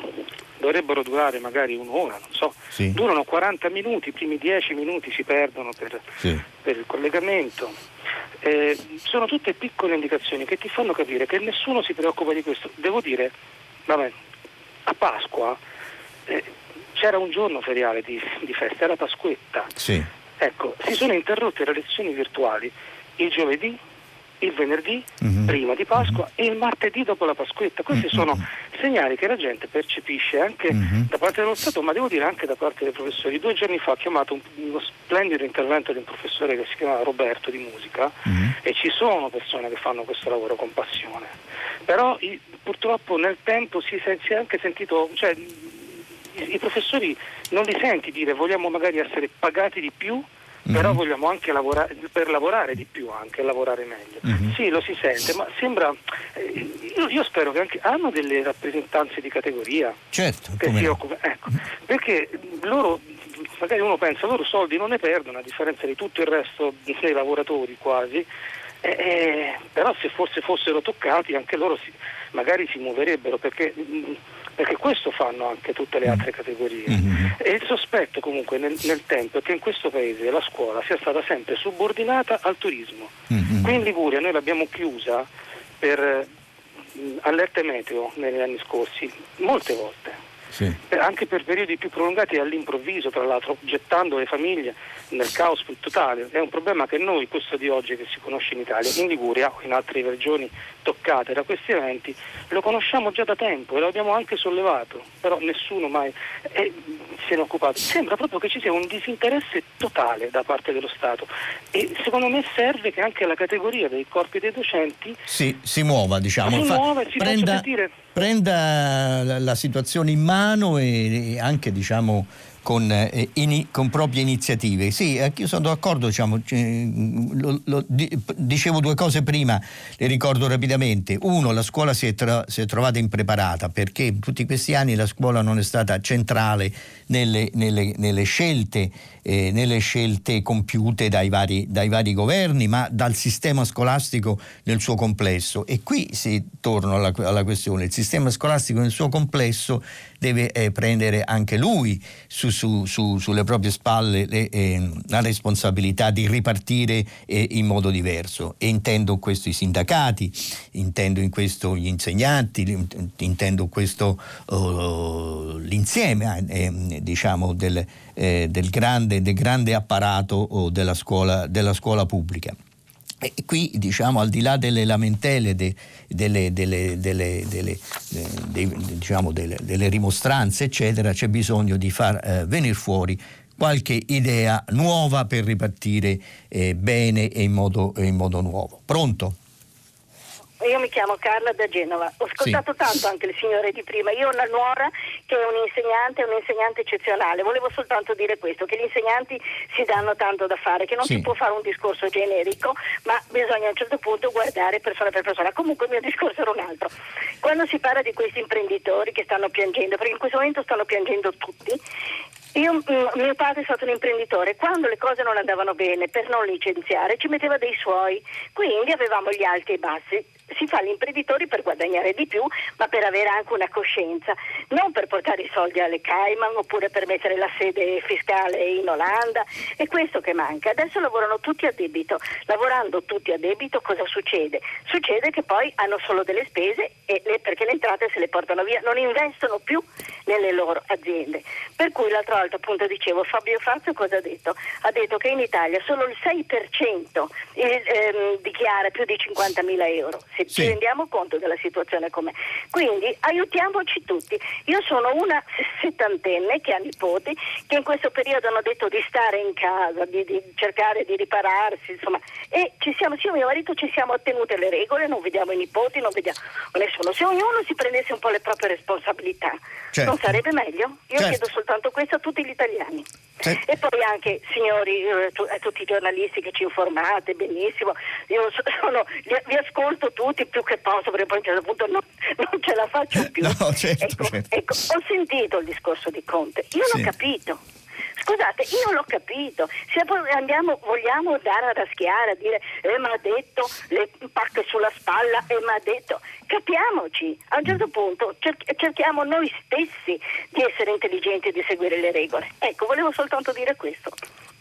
dovrebbero durare magari un'ora, non so, sì. durano 40 minuti, i primi 10 minuti si perdono per, sì. per il collegamento. Eh, sono tutte piccole indicazioni che ti fanno capire che nessuno si preoccupa di questo. Devo dire, vabbè, a Pasqua eh, c'era un giorno feriale di, di festa, era Pasquetta. Sì. Ecco, si sono interrotte le lezioni virtuali il giovedì, il venerdì mm-hmm. prima di Pasqua mm-hmm. e il martedì dopo la Pasquetta. Questi mm-hmm. sono segnali che la gente percepisce anche mhm. da parte dello Stato, ma devo dire anche da parte dei professori. Due giorni fa ho chiamato un, uno splendido intervento di un professore che si chiama Roberto di musica mhm. e ci sono persone che fanno questo lavoro con passione. Però purtroppo nel tempo si, si è anche sentito, cioè, i, i professori non li senti dire vogliamo magari essere pagati di più mm-hmm. però vogliamo anche lavorare per lavorare di più anche lavorare meglio mm-hmm. sì lo si sente ma sembra eh, io, io, spero che anche hanno delle rappresentanze di categoria certo che si occupano ecco, perché loro magari uno pensa loro soldi non ne perdono a differenza di tutto il resto dei lavoratori quasi eh, eh, però se forse fossero toccati anche loro si, magari si muoverebbero perché mh, perché questo fanno anche tutte le mm. altre categorie. Mm-hmm. E il sospetto comunque nel, nel, tempo è che in questo paese la scuola sia stata sempre subordinata al turismo. Mm-hmm. Qui in Liguria noi l'abbiamo chiusa per mh, allerte meteo negli anni scorsi, molte volte. Sì. anche per periodi più prolungati e all'improvviso, tra l'altro, gettando le famiglie nel caos più totale. È un problema che noi, questo di oggi che si conosce in Italia, in Liguria o in altre regioni toccate da questi eventi, lo conosciamo già da tempo e lo abbiamo anche sollevato, però nessuno mai eh, se ne è occupato. Sembra proprio che ci sia un disinteresse totale da parte dello Stato e secondo me serve che anche la categoria dei corpi dei docenti si, si muova, diciamo, si, muova, si prenda, prenda la, la, situazione in mano e, e anche diciamo con, eh, in, con, proprie iniziative. Sì, io sono d'accordo, diciamo, lo, lo, dicevo due cose prima, le ricordo rapidamente. Uno, la scuola si è, tra, si è, trovata impreparata perché in tutti questi anni la scuola non è stata centrale nelle, nelle, nelle, scelte, eh, nelle scelte, compiute dai vari, dai vari, governi, ma dal sistema scolastico nel suo complesso. E qui si torna alla, alla questione, il sistema scolastico nel suo complesso deve eh, prendere anche lui su, su, su, sulle proprie spalle le, eh, la responsabilità di ripartire eh, in modo diverso. E intendo questo i sindacati, intendo in questo gli insegnanti, intendo questo uh, l'insieme eh, diciamo, del, eh, del, grande, del, grande, apparato oh, della, scuola, della scuola pubblica. E qui, diciamo, al di là delle lamentele, diciamo, delle, rimostranze, eccetera, c'è bisogno di far eh, venire fuori qualche idea nuova per ripartire eh, bene e in modo, in modo nuovo. Pronto? Io mi chiamo Carla da Genova. Ho ascoltato sì. tanto anche il signore di prima. Io ho una nuora che è un insegnante, un insegnante eccezionale. Volevo soltanto dire questo, che gli insegnanti si danno tanto da fare, che non sì. si può fare un discorso generico, ma bisogna a un certo punto guardare persona per persona. Comunque il mio discorso era un altro. Quando si parla di questi imprenditori che stanno piangendo, perché in questo momento stanno piangendo tutti, io, mm, mio padre è stato un imprenditore, quando le cose non andavano bene per non licenziare ci metteva dei suoi, quindi avevamo gli alti e i bassi si fa l'imprenditore per guadagnare di più, ma per avere anche una coscienza, non per portare i soldi alle Cayman oppure per mettere la sede fiscale in Olanda. È questo che manca. Adesso lavorano tutti a debito. Lavorando tutti a debito cosa succede? Succede che poi hanno solo delle spese le, perché le entrate se le portano via, non investono più nelle loro aziende. Per cui l'altra volta appunto dicevo Fabio Fazio cosa ha detto? Ha detto che in Italia solo il 6% eh, ehm, dichiara più di 50.000 euro se sì. ci rendiamo conto della situazione com'è. Quindi aiutiamoci tutti. Io sono una settantenne che ha nipoti che in questo periodo hanno detto di stare in casa, di, di cercare di ripararsi, insomma, e ci siamo, io e mio marito ci siamo ottenute le regole, non vediamo i nipoti, non vediamo nessuno. Se ognuno si prendesse un po' le proprie responsabilità, certo. non sarebbe meglio? Io certo. chiedo soltanto questo a tutti gli italiani. Certo. E poi anche, signori, eh, a tutti i giornalisti che ci informate, benissimo, io sono, vi ascolto tutti tutti più che posso perché poi a un certo punto non, non ce la faccio più. No, certo, ecco, certo. Ecco, ho sentito il discorso di Conte, io sì. l'ho capito. Scusate, io l'ho capito, se andiamo, vogliamo andare a raschiare, a dire eh, ma ha detto le pacche sulla spalla e eh, ma ha detto, capiamoci, a un certo punto cerchiamo noi stessi di essere intelligenti e di seguire le regole. Ecco, volevo soltanto dire questo.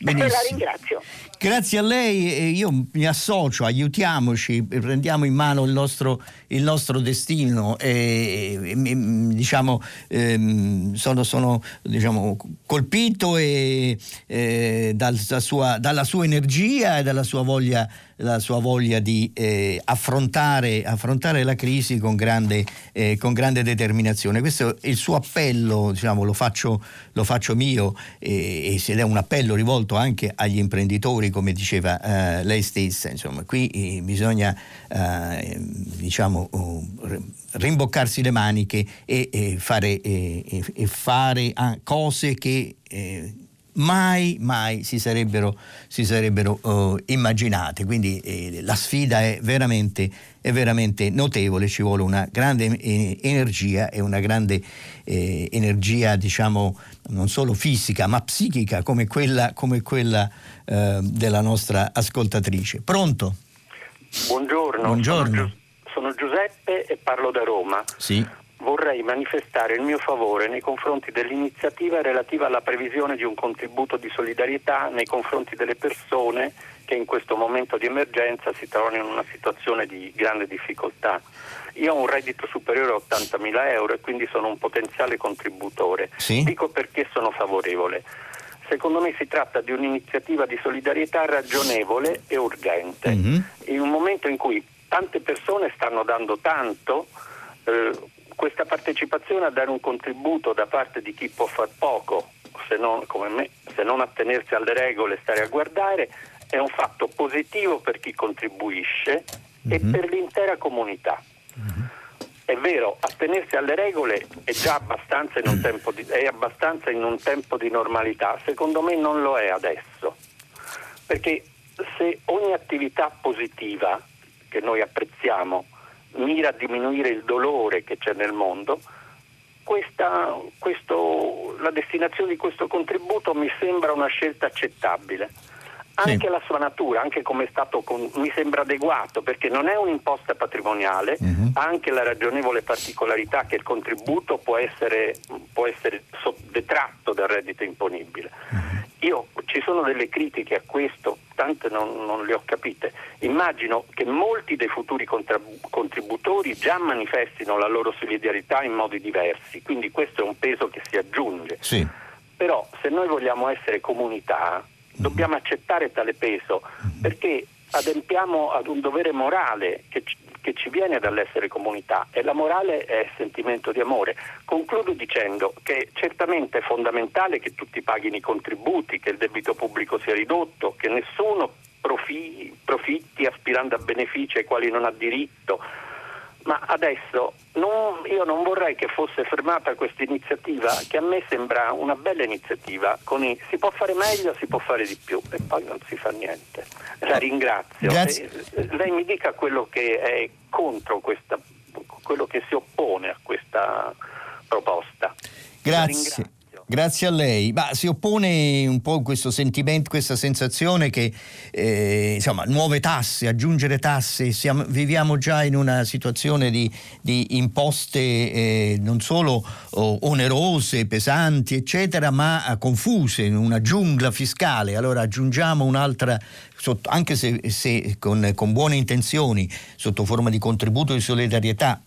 Benissimo. La ringrazio. Grazie a lei, io mi associo, aiutiamoci, prendiamo in mano il nostro, il nostro destino e, e diciamo, ehm, sono, sono diciamo, colpito e, eh, dal, da sua, dalla sua energia e dalla sua voglia la sua voglia di eh, affrontare, affrontare, la crisi con grande, eh, con grande, determinazione. Questo è il suo appello, diciamo, lo, faccio, lo faccio mio eh, ed è un appello rivolto anche agli imprenditori, come diceva eh, lei stessa. Insomma, qui eh, bisogna eh, diciamo, rimboccarsi le maniche e, e fare, e fare ah, cose che mai, mai si sarebbero, si sarebbero uh, immaginate. Quindi eh, la sfida è veramente, è veramente, notevole, ci vuole una grande eh, energia e una grande eh, energia, diciamo, non solo fisica, ma psichica come quella, come quella eh, della nostra ascoltatrice. Pronto? Buongiorno. Buongiorno. Sono, Sono Giuseppe e parlo da Roma. Sì vorrei manifestare il mio favore nei confronti dell'iniziativa relativa alla previsione di un contributo di solidarietà nei confronti delle persone che in questo momento di emergenza si trovano in una situazione di grande difficoltà. Io ho un reddito superiore a 80.000 euro e quindi sono un potenziale contributore. Sì? Dico perché sono favorevole. Secondo me si tratta di un'iniziativa di solidarietà ragionevole e urgente. Mm-hmm. In un momento in cui tante persone stanno dando tanto, eh, questa partecipazione a dare un contributo da parte di chi può far poco, se non, come me, se non attenersi alle regole e stare a guardare, è un fatto positivo per chi contribuisce mm-hmm. e mhm. per l'intera comunità. Mm-hmm. È vero, attenersi alle regole è già abbastanza in, un tempo di, abbastanza in un tempo di normalità, secondo me non lo è adesso, perché se ogni attività positiva che noi apprezziamo mira a diminuire il dolore che c'è nel mondo, questa, questo, la destinazione di questo contributo mi sembra una scelta accettabile anche sì. la sua natura, anche come è stato con, mi sembra adeguato perché non è un'imposta patrimoniale, ha anche la ragionevole particolarità che il contributo può essere, può essere detratto dal reddito imponibile. Uh-huh. Io ci sono delle critiche a questo, tante non, non, le ho capite. Immagino che molti dei futuri contributori già manifestino la loro solidarietà in modi diversi, quindi questo è un peso che si aggiunge. Sì. Però se noi vogliamo essere comunità, dobbiamo accettare tale peso perché adempiamo ad un dovere morale che, che, ci viene dall'essere comunità e la morale è sentimento di amore. Concludo dicendo che certamente è fondamentale che tutti paghino i contributi, che il debito pubblico sia ridotto, che nessuno profi, profitti aspirando a benefici ai quali non ha diritto ma adesso non, io non vorrei che fosse fermata questa iniziativa, che a me sembra una bella iniziativa. I, si può fare meglio, si può fare di più e poi non si fa niente. La ringrazio. E, lei mi dica quello che è contro questa, quello che si oppone a questa proposta. Grazie. Grazie a lei. Ma si oppone un po' questo sentimento, questa sensazione che eh, insomma, nuove tasse, aggiungere tasse, siamo, viviamo già in una situazione di, di imposte eh, non solo oh, onerose, pesanti, eccetera, ma eh, confuse, in una giungla fiscale. Allora aggiungiamo un'altra anche se, se con, con, buone intenzioni, sotto forma di contributo di solidarietà,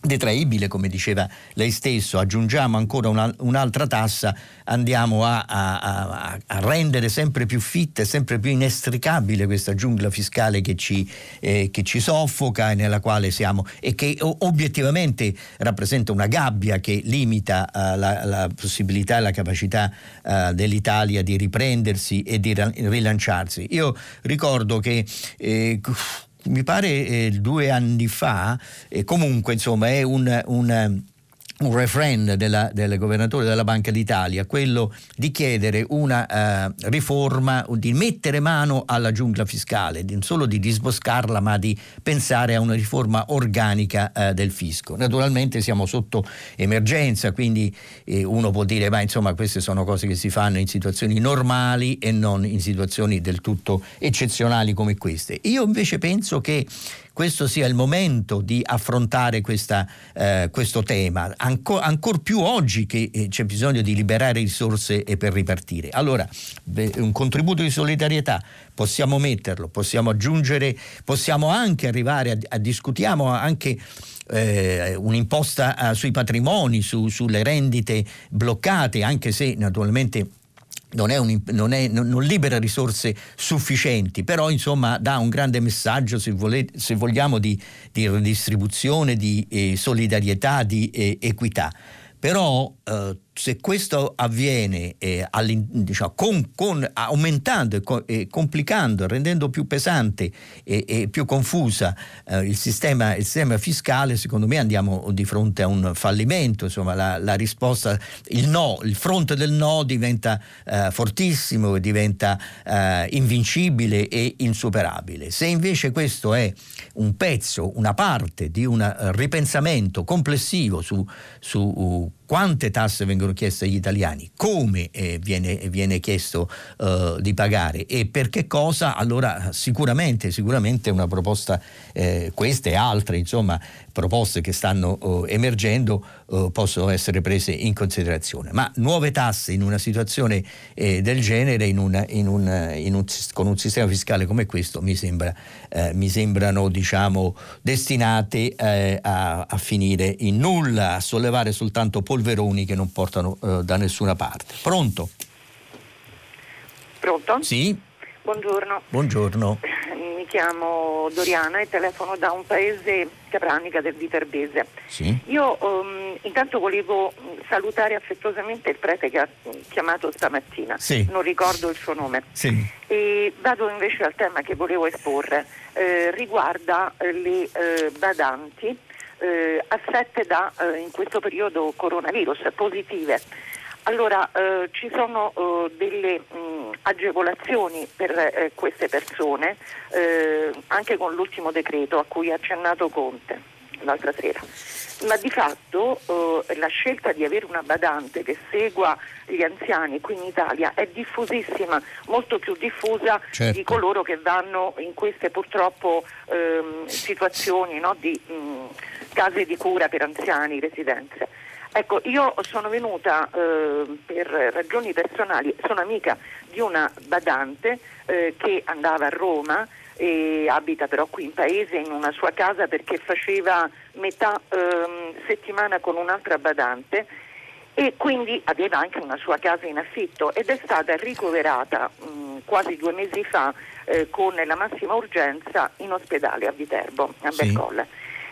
detraibile, come diceva lei stesso, aggiungiamo ancora una, un'altra tassa, andiamo a, a, a, rendere sempre più fitta e sempre più inestricabile questa giungla fiscale che ci, eh, che ci soffoca e nella quale siamo e che obiettivamente rappresenta una gabbia che limita uh, la, la, possibilità e la capacità uh, dell'Italia di riprendersi e di rilanciarsi. Io ricordo che eh, mi pare eh, due anni fa, e comunque insomma è un, un un refrain della, del governatore della Banca d'Italia, quello di chiedere una uh, riforma, di mettere mano alla giungla fiscale, non solo di disboscarla, ma di pensare a una riforma organica uh, del fisco. Naturalmente siamo sotto emergenza, quindi eh, uno può dire, ma insomma queste sono cose che si fanno in situazioni normali e non in situazioni del tutto eccezionali come queste. Io invece penso che questo sia il momento di affrontare questa, eh, questo tema, ancora ancor più oggi che eh, c'è bisogno di liberare risorse per ripartire. Allora, un contributo di solidarietà possiamo metterlo, possiamo aggiungere, possiamo anche arrivare a, a discutiamo anche eh, un'imposta uh, sui patrimoni, su, sulle rendite bloccate, anche se naturalmente non, un, non, è, non, libera risorse sufficienti, però insomma dà un grande messaggio, se, volete, se vogliamo, di, di, redistribuzione, di eh, solidarietà, di eh, equità. Però eh, se questo avviene eh, diciamo, con, con, aumentando e, co, complicando, rendendo più pesante e, e più confusa eh, il, sistema, il, sistema, fiscale, secondo me andiamo di fronte a un fallimento. Insomma, la, la risposta, il no, il fronte del no diventa eh, fortissimo diventa eh, invincibile e insuperabile. Se invece questo è un pezzo, una parte di un ripensamento complessivo su, su quante tasse vengono chieste agli italiani, come eh, viene, viene, chiesto eh, di pagare e per che cosa, allora sicuramente, sicuramente una proposta, eh, queste e altre, insomma, proposte che stanno eh, emergendo eh, possono essere prese in considerazione. Ma nuove tasse in una situazione eh, del genere, in una, in un, in un, con un sistema fiscale come questo, mi, sembra, mi sembrano diciamo, destinate a, a, finire in nulla, a sollevare soltanto polveroni che non portano eh, da nessuna parte. Pronto? Pronto? Sì. Buongiorno. Buongiorno chiamo Doriana e telefono da un paese capranica del Viterbese. Sì. Io um, intanto volevo salutare affettuosamente il prete che ha chiamato stamattina, sì. non ricordo il suo nome. Sì. E vado invece al tema che volevo esporre, eh, riguarda eh, le eh, badanti eh, affette da eh, in questo periodo coronavirus positive. Allora, eh, ci sono eh, delle mh, agevolazioni per eh, queste persone, eh, anche con l'ultimo decreto a cui ha accennato Conte l'altra sera. Ma di fatto eh, la scelta di avere una badante che segua gli anziani qui in Italia è diffusissima, molto più diffusa certo. di coloro che vanno in queste purtroppo ehm, situazioni no, di mh, case di cura per anziani, residenze. Ecco, io sono venuta eh, per ragioni personali, sono amica di una badante eh, che andava a Roma abita però qui in paese in una sua casa perché faceva metà eh, settimana con un'altra badante e quindi aveva anche una sua casa in affitto ed è stata ricoverata mh, quasi due mesi fa eh, con la massima urgenza in ospedale a Viterbo, a sì. Bercolle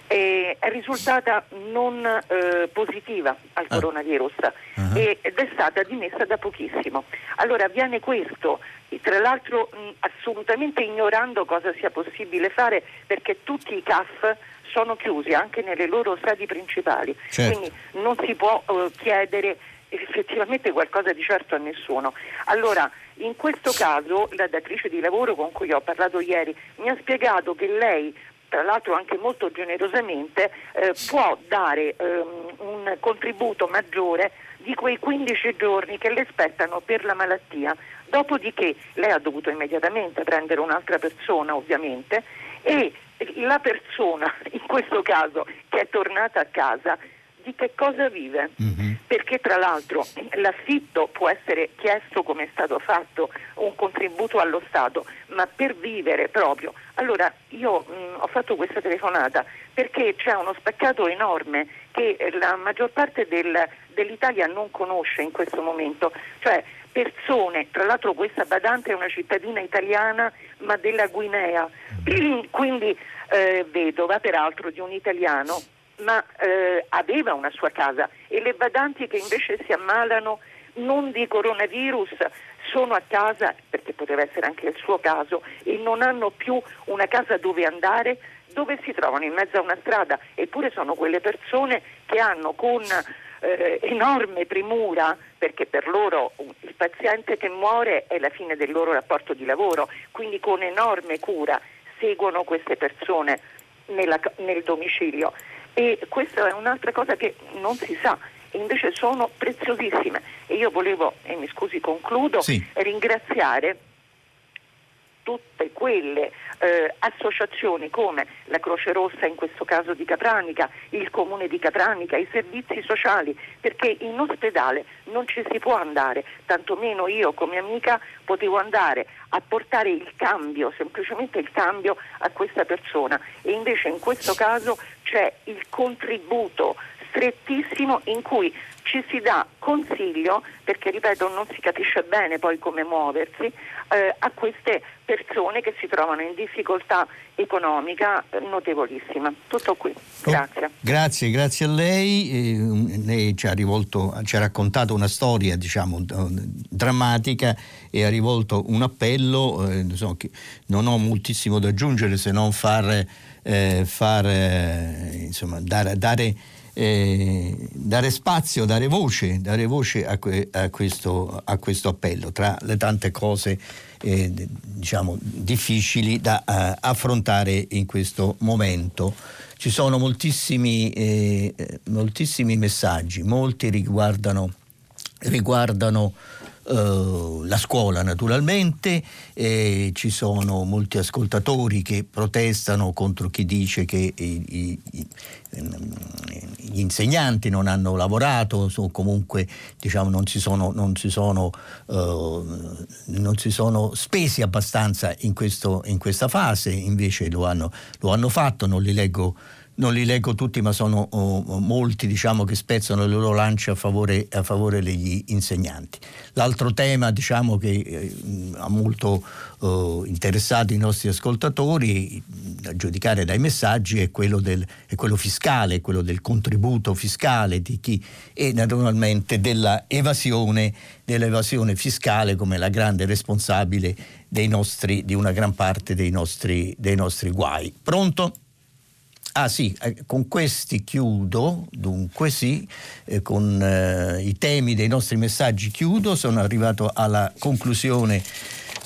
è risultata non eh, positiva al ah. coronavirus uh-huh. ed è stata dimessa da pochissimo. Allora avviene questo, tra l'altro mh, assolutamente ignorando cosa sia possibile fare perché tutti i CAF sono chiusi anche nelle loro sedi principali, certo. quindi non si può eh, chiedere effettivamente qualcosa di certo a nessuno. Allora, in questo caso la datrice di lavoro con cui ho parlato ieri mi ha spiegato che lei tra l'altro anche molto generosamente, eh, può dare ehm, un contributo maggiore di quei 15 giorni che le spettano per la malattia. Dopodiché lei ha dovuto immediatamente prendere un'altra persona, ovviamente, e la persona, in questo caso, che è tornata a casa, di che cosa vive, mm-hmm. perché tra l'altro l'affitto può essere chiesto come è stato fatto, un contributo allo Stato, ma per vivere proprio. Allora io mh, mm, ho fatto questa telefonata perché c'è uno spaccato enorme che la maggior parte del, dell'Italia non conosce in questo momento, cioè persone, tra l'altro questa badante è una cittadina italiana ma della Guinea, quindi eh, vedova peraltro di un italiano ma eh, aveva una sua casa. E le badanti che invece si ammalano non di coronavirus sono a casa, perché poteva essere anche il suo caso, e non hanno più una casa dove andare, dove si trovano in mezzo a una strada, eppure sono quelle persone che hanno con eh, enorme premura, perché per loro il paziente che muore è la fine del loro rapporto di lavoro, quindi con enorme cura seguono queste persone nella, nel domicilio e questa è un'altra cosa che non si sa invece sono preziosissime. E io volevo, e mi scusi concludo, sì. ringraziare tutte quelle eh, associazioni come la Croce Rossa in questo caso di Capranica, il Comune di Capranica, i servizi sociali, perché in ospedale non ci si può andare, tantomeno io come amica potevo andare a portare il cambio, semplicemente il cambio a questa persona. E invece in questo caso c'è il contributo strettissimo in cui ci si dà consiglio, perché ripeto non si capisce bene poi come muoversi, eh, a queste persone che si trovano in difficoltà economica notevolissima. Tutto qui, oh, grazie. Oh, grazie, grazie a lei. Eh, lei ci ha, rivolto, ci ha raccontato una storia diciamo, drammatica e ha rivolto un appello, eh, so, non ho moltissimo da aggiungere se non far, eh, far insomma, dare, dare eh, dare spazio, dare voce, dare voce a, que, a, questo, a, questo, appello, tra le tante cose eh, diciamo, difficili da uh, affrontare in questo momento. Ci sono moltissimi, eh, moltissimi messaggi, molti riguardano, riguardano Uh, la scuola naturalmente, eh, ci sono molti ascoltatori che protestano contro chi dice che i, i, i, gli insegnanti non hanno lavorato, o comunque diciamo, non, si sono, non, si sono, uh, non, si sono, spesi abbastanza in, questo, in questa fase, invece lo hanno, lo hanno fatto, non li leggo non li leggo tutti, ma sono oh, molti diciamo, che spezzano le loro lance a favore, a favore degli insegnanti. L'altro tema diciamo, che eh, ha molto eh, interessato i nostri ascoltatori, a giudicare dai messaggi, è quello, del, è quello fiscale, quello del contributo fiscale di chi e naturalmente dell'evasione, dell'evasione fiscale come la grande responsabile nostri, di una gran parte dei nostri, dei nostri guai. Pronto? Ah sì, eh, con questi chiudo, dunque sì, eh, con eh, i temi dei nostri messaggi chiudo, sono arrivato alla conclusione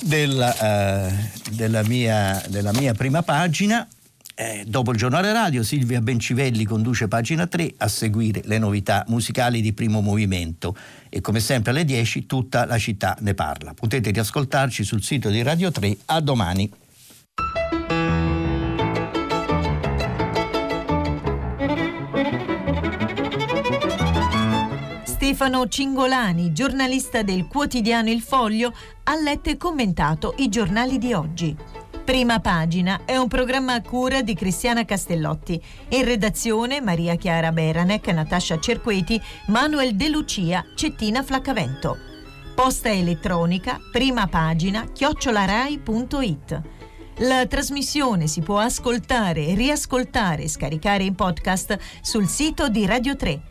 della, eh, della, mia, della mia, prima pagina. Eh, dopo il giornale radio Silvia Bencivelli conduce pagina 3 a seguire le novità musicali di primo movimento e come sempre alle 10 tutta la città ne parla. Potete riascoltarci sul sito di Radio 3 a domani. Stefano Cingolani, giornalista del quotidiano Il Foglio, ha letto e commentato i giornali di oggi. Prima pagina è un programma a cura di Cristiana Castellotti. In redazione Maria Chiara Beranec, Natascia Cerqueti, Manuel De Lucia, Cettina Flaccavento. Posta elettronica, prima pagina, chiocciolarai.it. La trasmissione si può ascoltare, riascoltare e scaricare in podcast sul sito di Radio 3